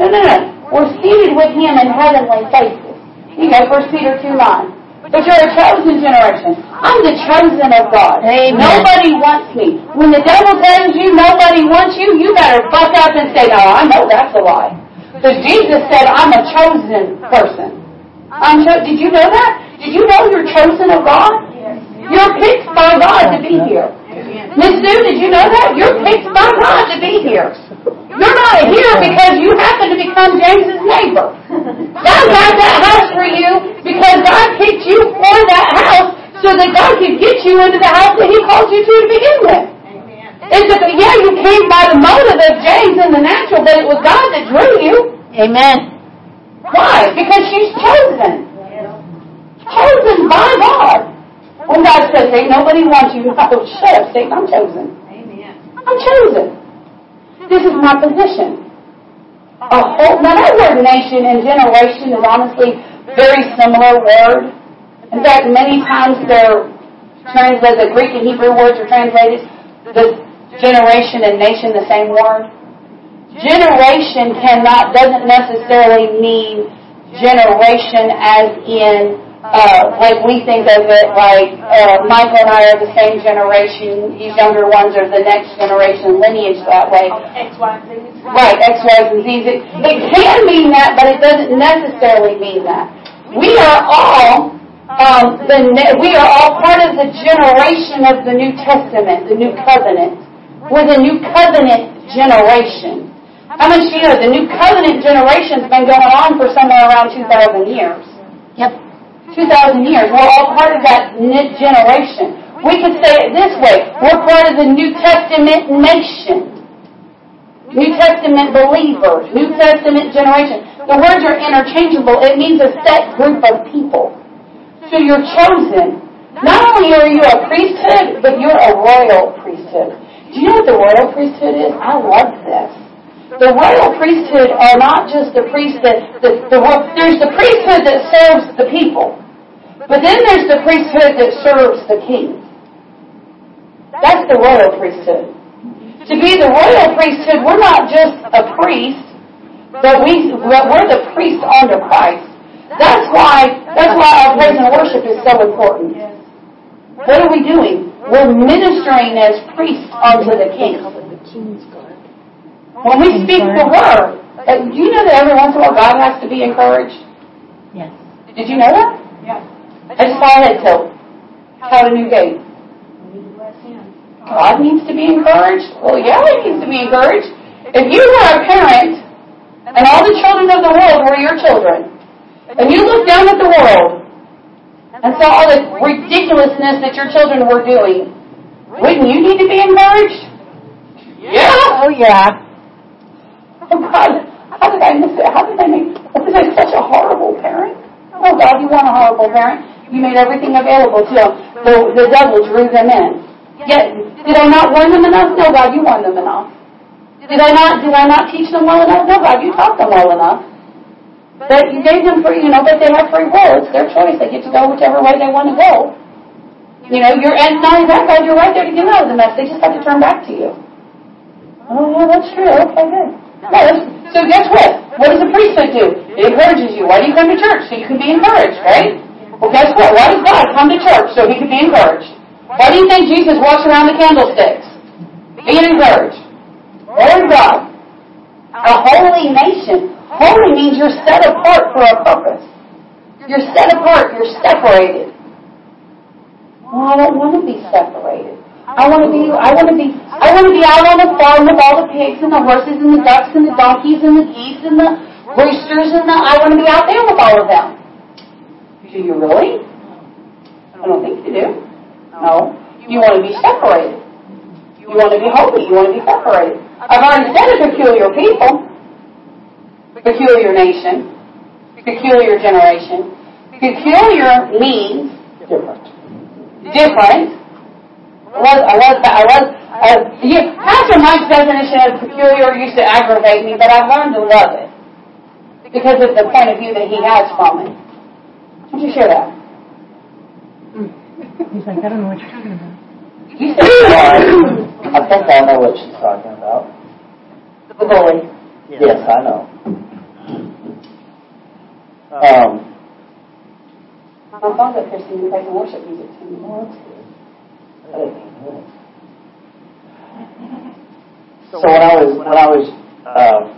B: No. We're seated with Him in heavenly places. You know, 1 Peter 2 9. But you're a chosen generation. I'm the chosen of God.
C: Amen.
B: Nobody wants me. When the devil tells you nobody wants you, you better buck up and say, no, I know that's a lie. Because Jesus said, I'm a chosen person. I'm cho- Did you know that? Did you know you're chosen of God? You're picked by God to be here. Miss Sue, did you know that? You're picked by God to be here. You're not here because you happen to become James's neighbor. God got that house for you because God picked you for that house so that God could get you into the house that He called you to to begin with. It's a, yeah, you came by the motive of James in the natural, but it was God that drew you.
C: Amen.
B: Why? Because she's chosen. Chosen by God. When God says, ain't nobody wants you, oh, shut up, Satan, I'm chosen.
D: Amen.
B: I'm chosen. This is my position. A whole, now that word nation and generation is honestly very similar word. In fact, many times they're translated, the Greek and Hebrew words are translated, the generation and nation the same word. Generation cannot, doesn't necessarily mean generation as in, uh, like we think of it like, uh, Michael and I are the same generation, these younger ones are the next generation lineage that way.
D: X, Y, and Z.
B: Right, X, Y, and Z. It, it can mean that, but it doesn't necessarily mean that. We are all um, the ne- we are all part of the generation of the New Testament, the New Covenant. We're the New Covenant generation. How much do you know the New Covenant generation's been going on for somewhere around 2,000 years?
C: Yep.
B: 2,000 years. We're all part of that n- generation. We could say it this way. We're part of the New Testament nation. New Testament believers. New Testament generation. The words are interchangeable. It means a set group of people. So you're chosen. Not only are you a priesthood, but you're a royal priesthood. Do you know what the royal priesthood is? I love this. The royal priesthood are not just the priest that, the, the, there's the priesthood that serves the people. But then there's the priesthood that serves the king. That's the royal priesthood. To be the royal priesthood, we're not just a priest, but we, we're the priest under Christ. That's why, that's why our praise and worship is so important. What are we doing? We're ministering as priests unto the King. When we speak the word, uh, do you know that every once in a while God has to be encouraged?
C: Yes.
B: Did you know that?
D: Yeah.
B: I just saw a head tilt. How a new gate.
D: We need to bless him.
B: God needs to be encouraged? Well, yeah, he needs to be encouraged. If you were a parent and all the children of the world were your children, and you looked down at the world and saw all the ridiculousness that your children were doing, wouldn't you need to be encouraged? Yeah.
C: Oh, yeah.
B: Oh God, how did I miss it? How did I make, was I such a horrible parent? Oh God, you weren't a horrible parent. You made everything available to them. The, the devil drew them in. Yet, did I not warn them enough? No, God, you warned them enough. Did I not, did I not teach them well enough? No, God, you taught them well enough. But you gave them free, you know, but they have free will. It's their choice. They get to go whichever way they want to go. You know, you're, and not only that, God, you're right there to get out of the mess. They just have to turn back to you. Oh, yeah, that's true. Okay, good. No, so guess what? What does the priesthood do? It encourages you. Why do you come to church? So you can be encouraged, right? Well, guess what? Why does God come to church? So he can be encouraged. Why do you think Jesus walks around the candlesticks? Being encouraged. Lord God. A holy nation. Holy means you're set apart for a purpose. You're set apart. You're separated. Well, I don't want to be separated. I want to be, I want to be, I want to be out on the farm with all the pigs and the horses and the ducks and the donkeys and the geese and the roosters and the, I want to be out there with all of them. Do you really? I don't think you do. No. You want to be separated. You want to be holy. You want to be separated. I've already said a peculiar people, peculiar nation, peculiar generation. Peculiar means
A: Different.
B: different. I was, I was, I was, uh, you, Pastor Mike's definition of peculiar used to aggravate me, but I've learned to love it because of the point of view that he has from it. Why don't you share that?
C: He's like, I don't know what you're talking about.
B: You said
A: I think I know what she's talking about.
B: the bully.
A: Yes, I know. Um,
B: My phone got there singing praise and worship music to me.
A: well, that's good. That ain't good. So when I was when I was um,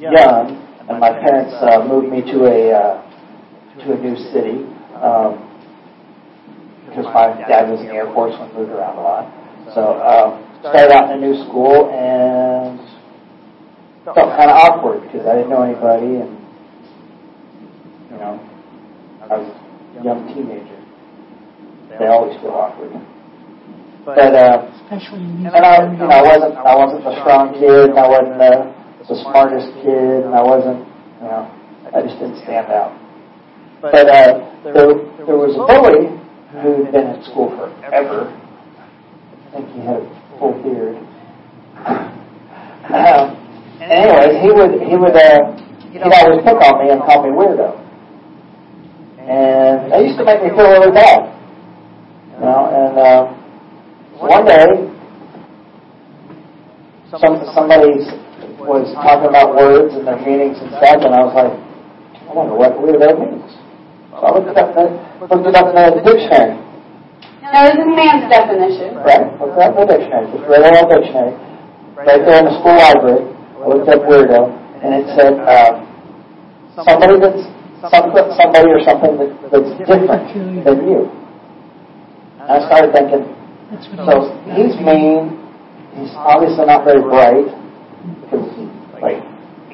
A: young, and my parents uh, moved me to a uh, to a new city um, because my dad was in the Air Force and moved around a lot. So um, started out in a new school and felt kind of awkward because I didn't know anybody and you know I was a young teenager. They always feel awkward. But uh,
E: Especially in
A: And I, you know, I wasn't, I wasn't the strong kid, and I wasn't the, the smartest kid, and I wasn't, you know, I just didn't stand out. But uh, there, there was a bully who had been at school forever. I think he had a full beard. Um, anyways, he would, he would, uh, he'd always pick on me and call me weirdo. And that used to make me feel really bad. You know, and uh, one day, some somebody was talking about words and their meanings and stuff, and I was like, I wonder what weirdo means. So I looked it up, in the, looked it up in the dictionary.
B: Now, this is man's definition.
A: Right? Looked it up in the dictionary. Just read it on the dictionary. Right there in the school library. I looked up weirdo, and it said uh, somebody that's some, somebody or something that, that's different than you. I started thinking, so he's mean. He's obviously not very bright because he's like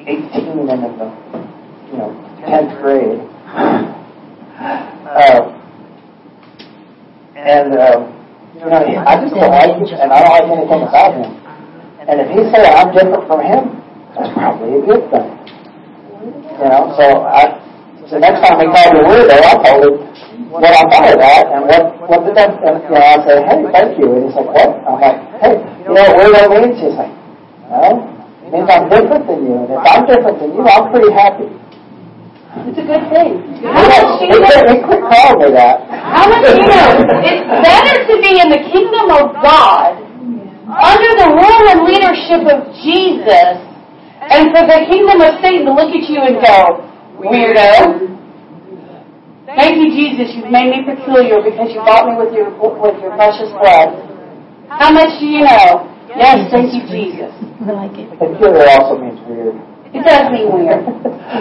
A: 18 and in the you know 10th grade. Uh, and um, you know, I just don't like him, and I don't like anything about him. And if he said I'm different from him, that's probably a good thing. You know, so I. So next time he called me weirdo, I told him what I thought of that and what what did that. And you know, I say, hey, thank you. And he's like, what? I'm like, hey, you know what weirdo means? He's like, no, it means I'm different than you. And if I'm different than you, I'm pretty happy.
B: It's a good thing. How much you know?
A: he quit calling me that.
B: How much you know? It's better to be in the kingdom of God under the rule and leadership of Jesus and for the kingdom of Satan to look at you and go, weirdo. Thank you, Jesus. You've made me peculiar because you bought me with your with your precious blood. How much do you know? Yes, thank you, Jesus.
E: I like it.
A: Peculiar also means weird.
B: It does mean weird.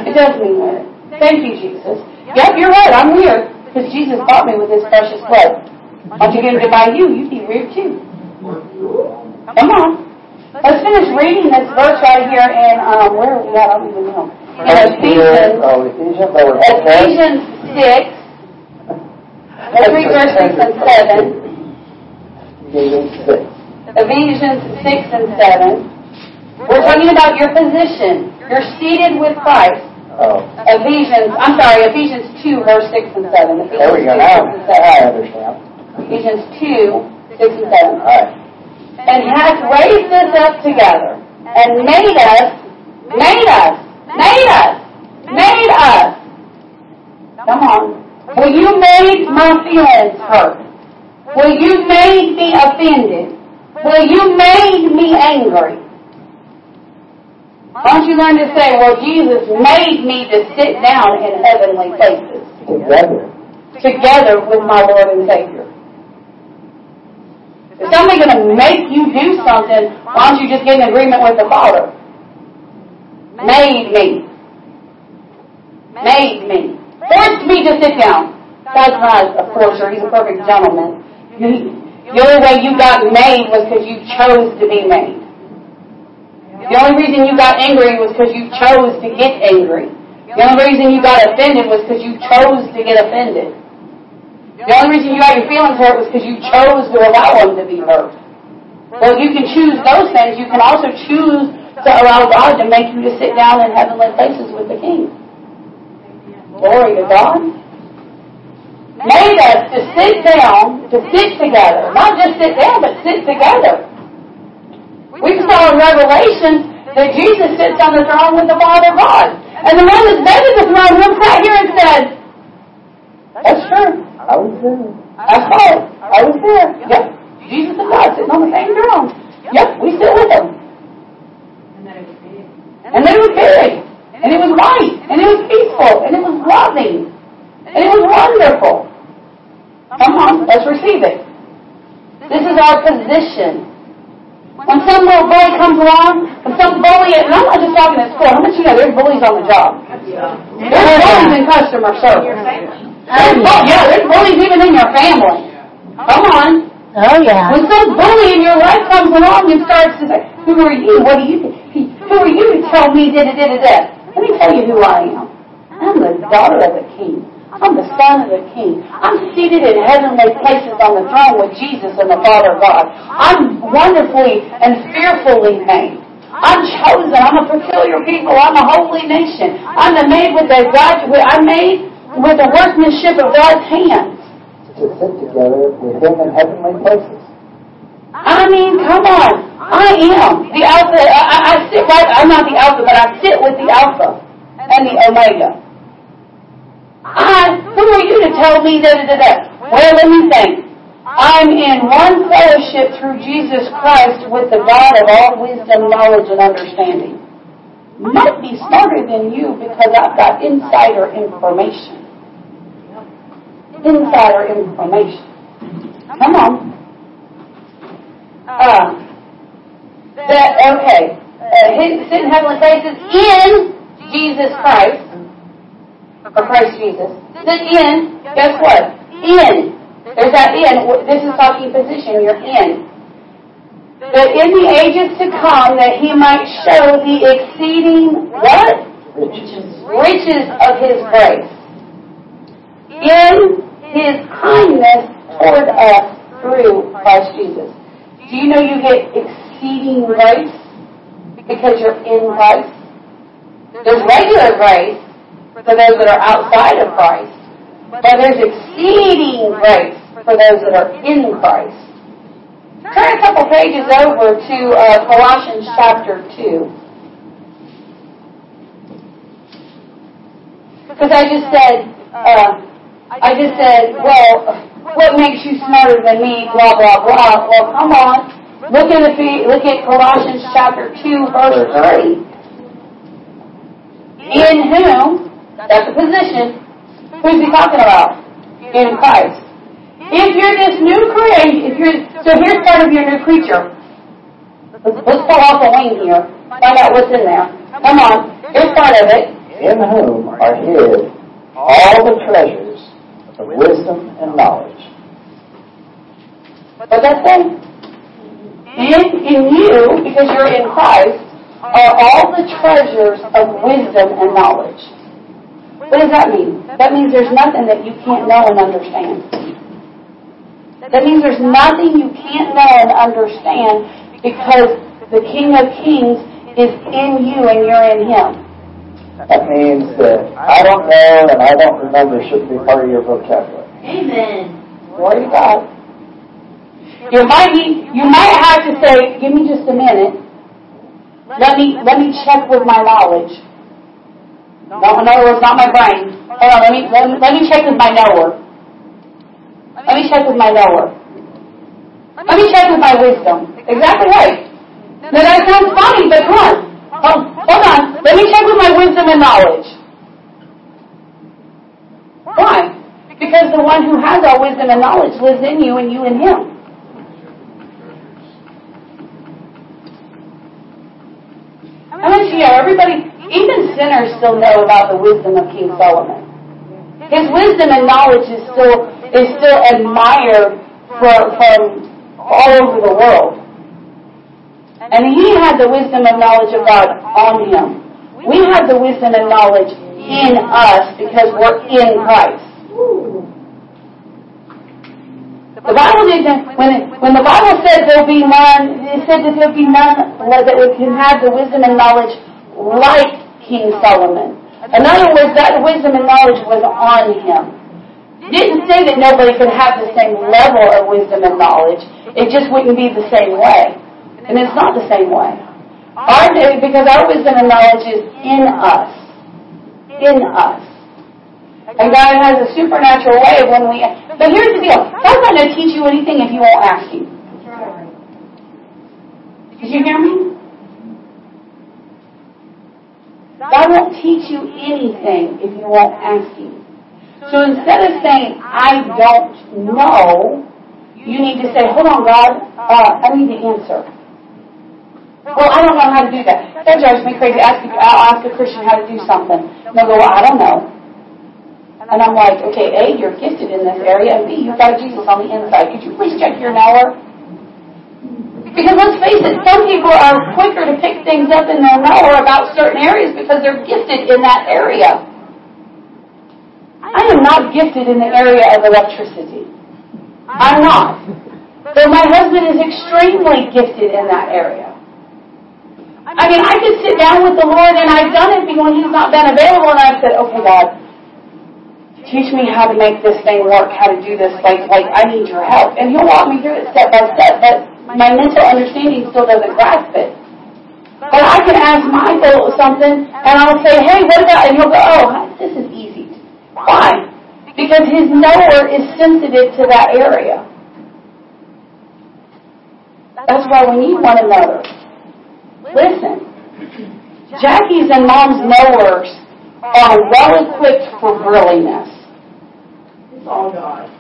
B: It does mean weird. Thank you, Jesus. Yep, you're right. I'm weird because Jesus bought me with His precious blood. Once you get him to buy you, you'd be weird too. Come on. Let's finish reading this verse right here in um, where are we at? I don't even know. In Ephesians,
A: Oh, Ephesians. We're heading there.
B: Ephesians six. Let's read verse six and seven.
A: Ephesians six.
B: And 7. We're talking about your position. You're seated with Christ.
A: Oh,
B: Ephesians, I'm sorry, Ephesians 2, verse 6 and 7. Ephesians
A: there we go.
B: 2,
A: Now,
B: 6 and
A: now
B: 7.
A: I understand.
B: Ephesians 2, 6 and 7.
A: All right.
B: And hath raised us up together and made us, made us, made us, made us. Come on. Well, you made my feelings hurt. Well, you made me offended. Well, you made me angry. Why don't you learn to say, well, Jesus made me to sit down in heavenly places
A: Together.
B: together with my Lord and Savior. If somebody's going to make you do something, why don't you just get in agreement with the Father? Made me. Made me. Forced me to sit down. God's not a forcer. He's a perfect gentleman. The only way you got made was because you chose to be made. The only reason you got angry was because you chose to get angry. The only reason you got offended was because you chose to get offended. The only reason you got your feelings hurt was because you chose to allow them to be hurt. Well, you can choose those things. You can also choose to allow God to make you to sit down in heavenly places with the King. Glory to God. Made us to sit down, to sit together. Not just sit down, but sit together. We saw in Revelation that Jesus sits on the throne with the Father God. And the one that's been in the throne room sat here and said, That's true.
A: I was there.
B: I saw it. I was there. Yep. Jesus and God sitting on the same throne. Yep, we sit with him. And then it was big. And it was light. And it was peaceful. And it was loving. And it was wonderful. Come on, let's receive it. This is our position. When some little bully comes along, when some bully, and I'm not just talking at school, how much you know there's bullies on the job? There's bullies in customer service. There's, yeah, there's bullies even in your family. Come on.
E: Oh, yeah.
B: When some bully in your life comes along and starts to say, who are you? What do you think? Who are you to tell me da da da da da? Let me tell you who I am. I'm the daughter of the king. I'm the son of the king. I'm seated in heavenly places on the throne with Jesus and the Father God. I'm wonderfully and fearfully made. I'm chosen. I'm a peculiar people. I'm a holy nation. I'm the made with the God. I'm made with the workmanship of God's hands.
A: To sit together with Him in heavenly places.
B: I mean, come on. I am the Alpha. I, I sit right. I'm not the Alpha, but I sit with the Alpha and the Omega. I. Who are you to tell me that? Well, let me think. I'm in one fellowship through Jesus Christ with the God of all wisdom, knowledge, and understanding. Might be smarter than you because I've got insider information. Insider information. Come on. Uh, that, okay. Uh, hidden, sit in heavenly places in Jesus Christ. Or Christ Jesus. Sit in, guess what? In. There's that in. This is talking position. You're in. That in the ages to come, that he might show the exceeding what?
A: Riches.
B: Riches of his grace. In his kindness toward us through Christ Jesus. Do you know you get exceeding grace because you're in Christ? There's regular grace for those that are outside of Christ, but there's exceeding grace for those that are in Christ. Turn a couple pages over to uh, Colossians chapter 2. Because I just said, uh, I just said, well, what makes you smarter than me? Blah blah blah. Well, come on, look at look at Colossians chapter two, verse three. In whom, that's a position. Who's he talking about? In Christ. If you're this new creation, if you're so here's part of your new creature. Let's, let's pull off a wing here. Find out what's in there. Come on, here's part of it.
A: In whom are hid all the treasures of wisdom and knowledge.
B: What that say? In, in you, because you're in Christ, are all the treasures of wisdom and knowledge. What does that mean? That means there's nothing that you can't know and understand. That means there's nothing you can't know and understand because the King of Kings is in you and you're in Him.
A: That means that I don't know and I don't remember shouldn't be part of your vocabulary.
C: Amen.
B: Glory to God. You might need, you might have to say, give me just a minute. Let me let me check with my knowledge. No, in other words, not my brain. Hold on, let me let me, let me check with my knower. Let me check with my knower. Let me check with my wisdom. Exactly right. Now that sounds funny, but come on. Hold, hold on. Let me check with my wisdom and knowledge. Why? Because the one who has all wisdom and knowledge lives in you and you in him. I want you everybody, even sinners still know about the wisdom of King Solomon. His wisdom and knowledge is still is still admired for, from all over the world. And he had the wisdom and knowledge of God on him. We have the wisdom and knowledge in us because we're in Christ. The Bible didn't, when, when the Bible said there'll be none, it said that there'll be none that can have the wisdom and knowledge like King Solomon. In other words, that wisdom and knowledge was on him. Didn't say that nobody could have the same level of wisdom and knowledge. It just wouldn't be the same way. And it's not the same way. Our because our wisdom and knowledge is in us. In us. And God has a supernatural way of when we. But here's the deal God's not going to teach you anything if you won't ask Him. Did you hear me? God won't teach you anything if you won't ask Him. So instead of saying, I don't know, you need to say, hold on, God, uh, I need the answer. Well, I don't know how to do that. That drives me crazy. Ask, I'll ask a Christian how to do something. And they'll go, well, I don't know. And I'm like, okay, A, you're gifted in this area, and B, you've got Jesus on the inside. Could you please check your knower? Because let's face it, some people are quicker to pick things up in their knower about certain areas because they're gifted in that area. I am not gifted in the area of electricity. I'm not. But my husband is extremely gifted in that area. I mean, I could sit down with the Lord, and I've done it when He's not been available, and I've said, okay, God, teach me how to make this thing work, how to do this, like, like I need your help. And He'll walk me through it step by step, but my mental understanding still doesn't grasp it. But I can ask Michael something, and I'll say, hey, what about, and he'll go, oh, this is easy. Why? Because his knower is sensitive to that area. That's why we need one another. Listen, Jackie's and Mom's knowers are well equipped for brilliantness.
D: It's all God.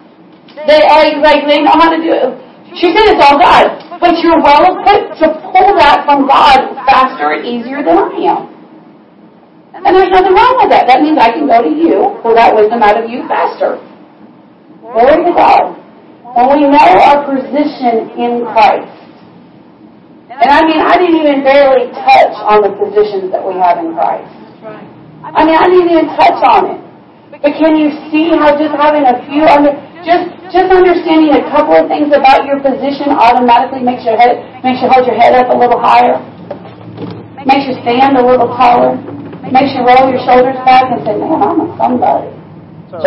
B: They are like they know how to do it. She said it's all God, but you're well equipped to pull that from God faster and easier than I am. And there's nothing wrong with that. That means I can go to you, pull that wisdom out of you faster. Glory to God. When we know our position in Christ. And I mean, I didn't even barely touch on the positions that we have in Christ. I mean, I didn't even touch on it. But can you see how just having a few under, just just understanding a couple of things about your position automatically makes your head makes you hold your head up a little higher, makes you stand a little taller, makes you roll your shoulders back and say, "Man, I'm a somebody."
A: So,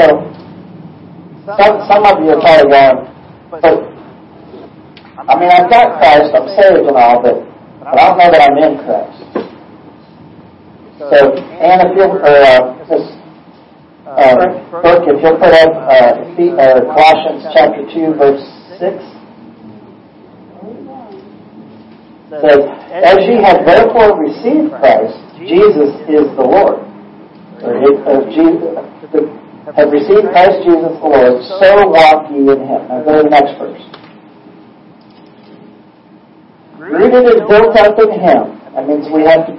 A: some, some of you are probably going, but, I mean, I've got Christ, I'm saved and all, but, but I don't know that I'm in Christ. So, Ann, if you'll, uh, uh, Brooke, if you'll put up, uh, uh, Colossians chapter two, verse six. Says, as ye have therefore received Christ, Jesus is the Lord. Or, uh, Jesus, have received Christ Jesus the Lord, so walk ye in him. Now go to the next verse. Rooted and built up in him. That means we have to,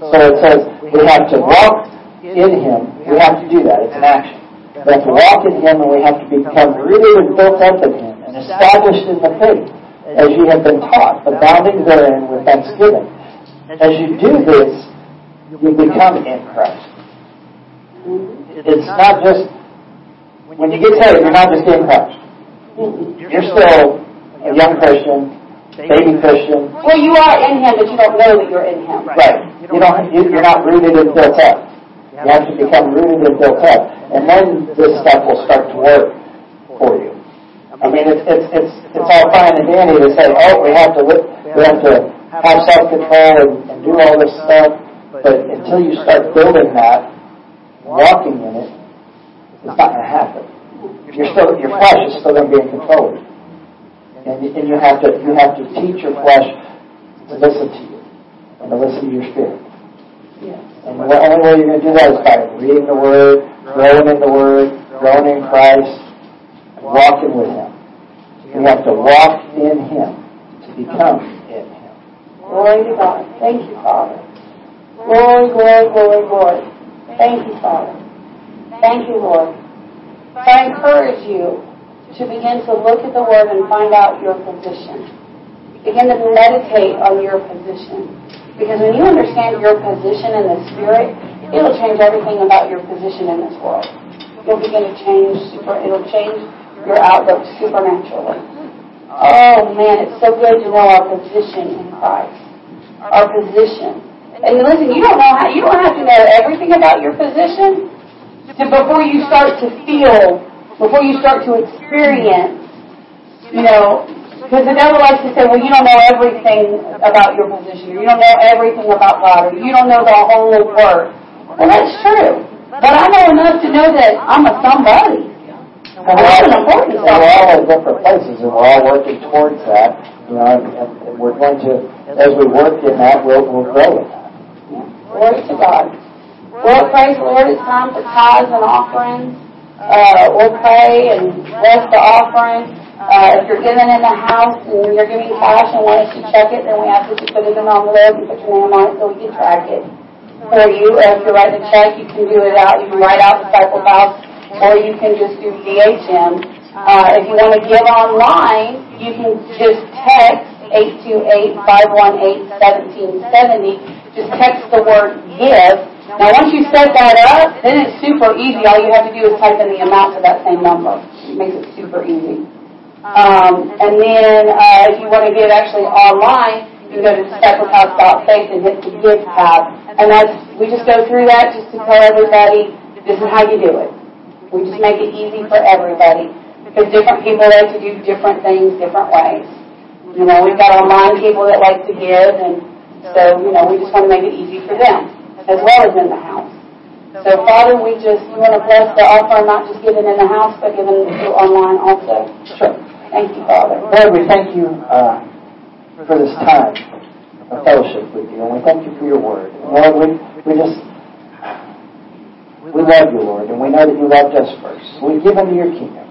A: so it says, we have to walk in him. We have to do that. It's an action. We have to walk in him and we have to become rooted and built up in him and established in the faith as you have been taught, abounding therein with thanksgiving. As you do this, you become in Christ. It's not just, when you get saved, you're not just in Christ. You're still a young Christian, baby Christian.
B: Well, you are in Him, but you don't know that you're in Him.
A: Right. You don't, you- you're not rooted and built up. You have to become rooted and built up. And then this stuff will start to work for you. I mean, it's, it's, it's, it's all fine and dandy to say, oh, we have to, li- we have to have self-control and, and do all this stuff. But until you start building that, walking in it, it's not going to happen. You're still, your flesh is still going to be in control. And, you- and you have to, you have to teach your flesh to listen to you and to listen to your spirit. Yes. And the only way you're going to do that is by reading the Word, growing in the Word, growing in Christ, and walking with Him. You have to walk in Him to become in Him.
B: Glory to God. Thank you, Father. Glory, glory, glory, glory. Thank you, Father. Thank you, Lord. So I encourage you to begin to look at the Word and find out your position. Begin to meditate on your position. Because when you understand your position in the Spirit, it'll change everything about your position in this world. You'll begin to change, super, it'll change your outlook supernaturally. Oh man, it's so good to know our position in Christ. Our position. And listen, you don't know how you don't have to know everything about your position to, before you start to feel, before you start to experience, you know, because the devil likes to say, well, you don't know everything about your position, or you don't know everything about God, or you don't know the whole word. Well, that's true. But I know enough to know that I'm a somebody.
A: And we're all,
B: an important
A: we're all in different places, and we're all working towards that. You know, and, and we're going to, as we work in that, we'll, we'll grow in that.
B: Glory to God. Well, praise the Lord. It's time for tithes and offerings. Uh, we'll pray and bless the offering. Uh, if you're giving in the house and you're giving cash and want us to check it, then we ask that you put it in an envelope and put your name on it so we can track it for you. If you're writing a check, you can do it out. You can write out the Disciple House, or you can just do DHM. Uh, if you want to give online, you can just text 828-518-1770. Just text the word give Now, once you set that up, then it's super easy. All you have to do is type in the amount to that same number. It makes it super easy. Um, and then, uh, if you want to give actually online, you go to sacrifice.faith and hit the give tab. And that's, we just go through that just to tell everybody, this is how you do it. We just make it easy for everybody. Because different people like to do different things different ways. You know, we've got online people that like to give, and so, you know, we just want to make it easy for them, as well as in the house. So, Father, we just, we want to bless the offer, not just giving in the house, but giving through online also.
A: Sure.
B: Thank you, Father.
A: Lord, we thank you uh, for this time of fellowship with you, and we thank you for your word. And Lord, we, we just, we love you, Lord, and we know that you loved us first. We give into your kingdom.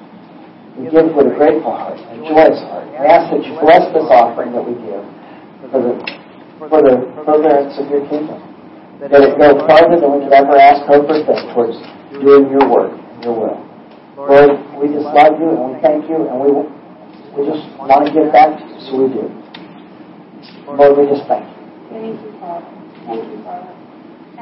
A: We give with a grateful heart, a joyous heart. We ask that you bless this offering that we give for the, for the furtherance of your kingdom. That it go farther than we could ever ask, hope, or think towards doing your work your will. Lord, we just love you and we thank you and we we just want to give back to you, so we do. Lord, we just thank you.
B: Thank you, Father. Thank you, Father.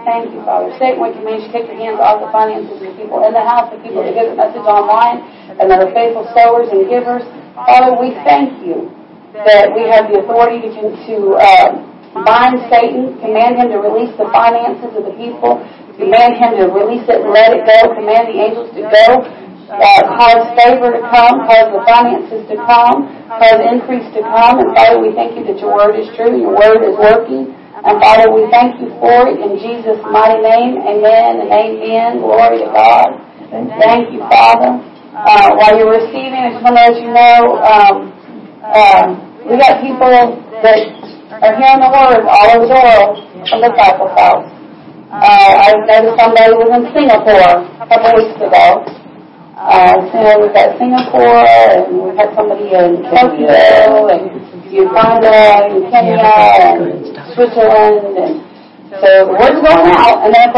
B: Thank you, Father. Satan, we command you to take your hands off the finances of the people in the house, the people that get the message online, and that are faithful sowers and givers. Father, we thank you that we have the authority to, to uh, bind Satan, command him to release the finances of the people, command him to release it and let it go, command the angels to go, uh, cause favor to come, cause the finances to come, cause increase to come. And Father, we thank you that your word is true, your word is working. And Father, we thank you for it in Jesus' mighty name. Amen and amen. Glory to God. Thank you, Father. Uh, while you're receiving, I just want to let you know, um, uh, we got people that are hearing the word all over the world from the Disciple House. Uh, I noticed somebody was in Singapore a couple weeks ago. Uh, so we've got Singapore, and we've had somebody in Tokyo, and Uganda, and Kenya, and Switzerland, and so the word's going out, and then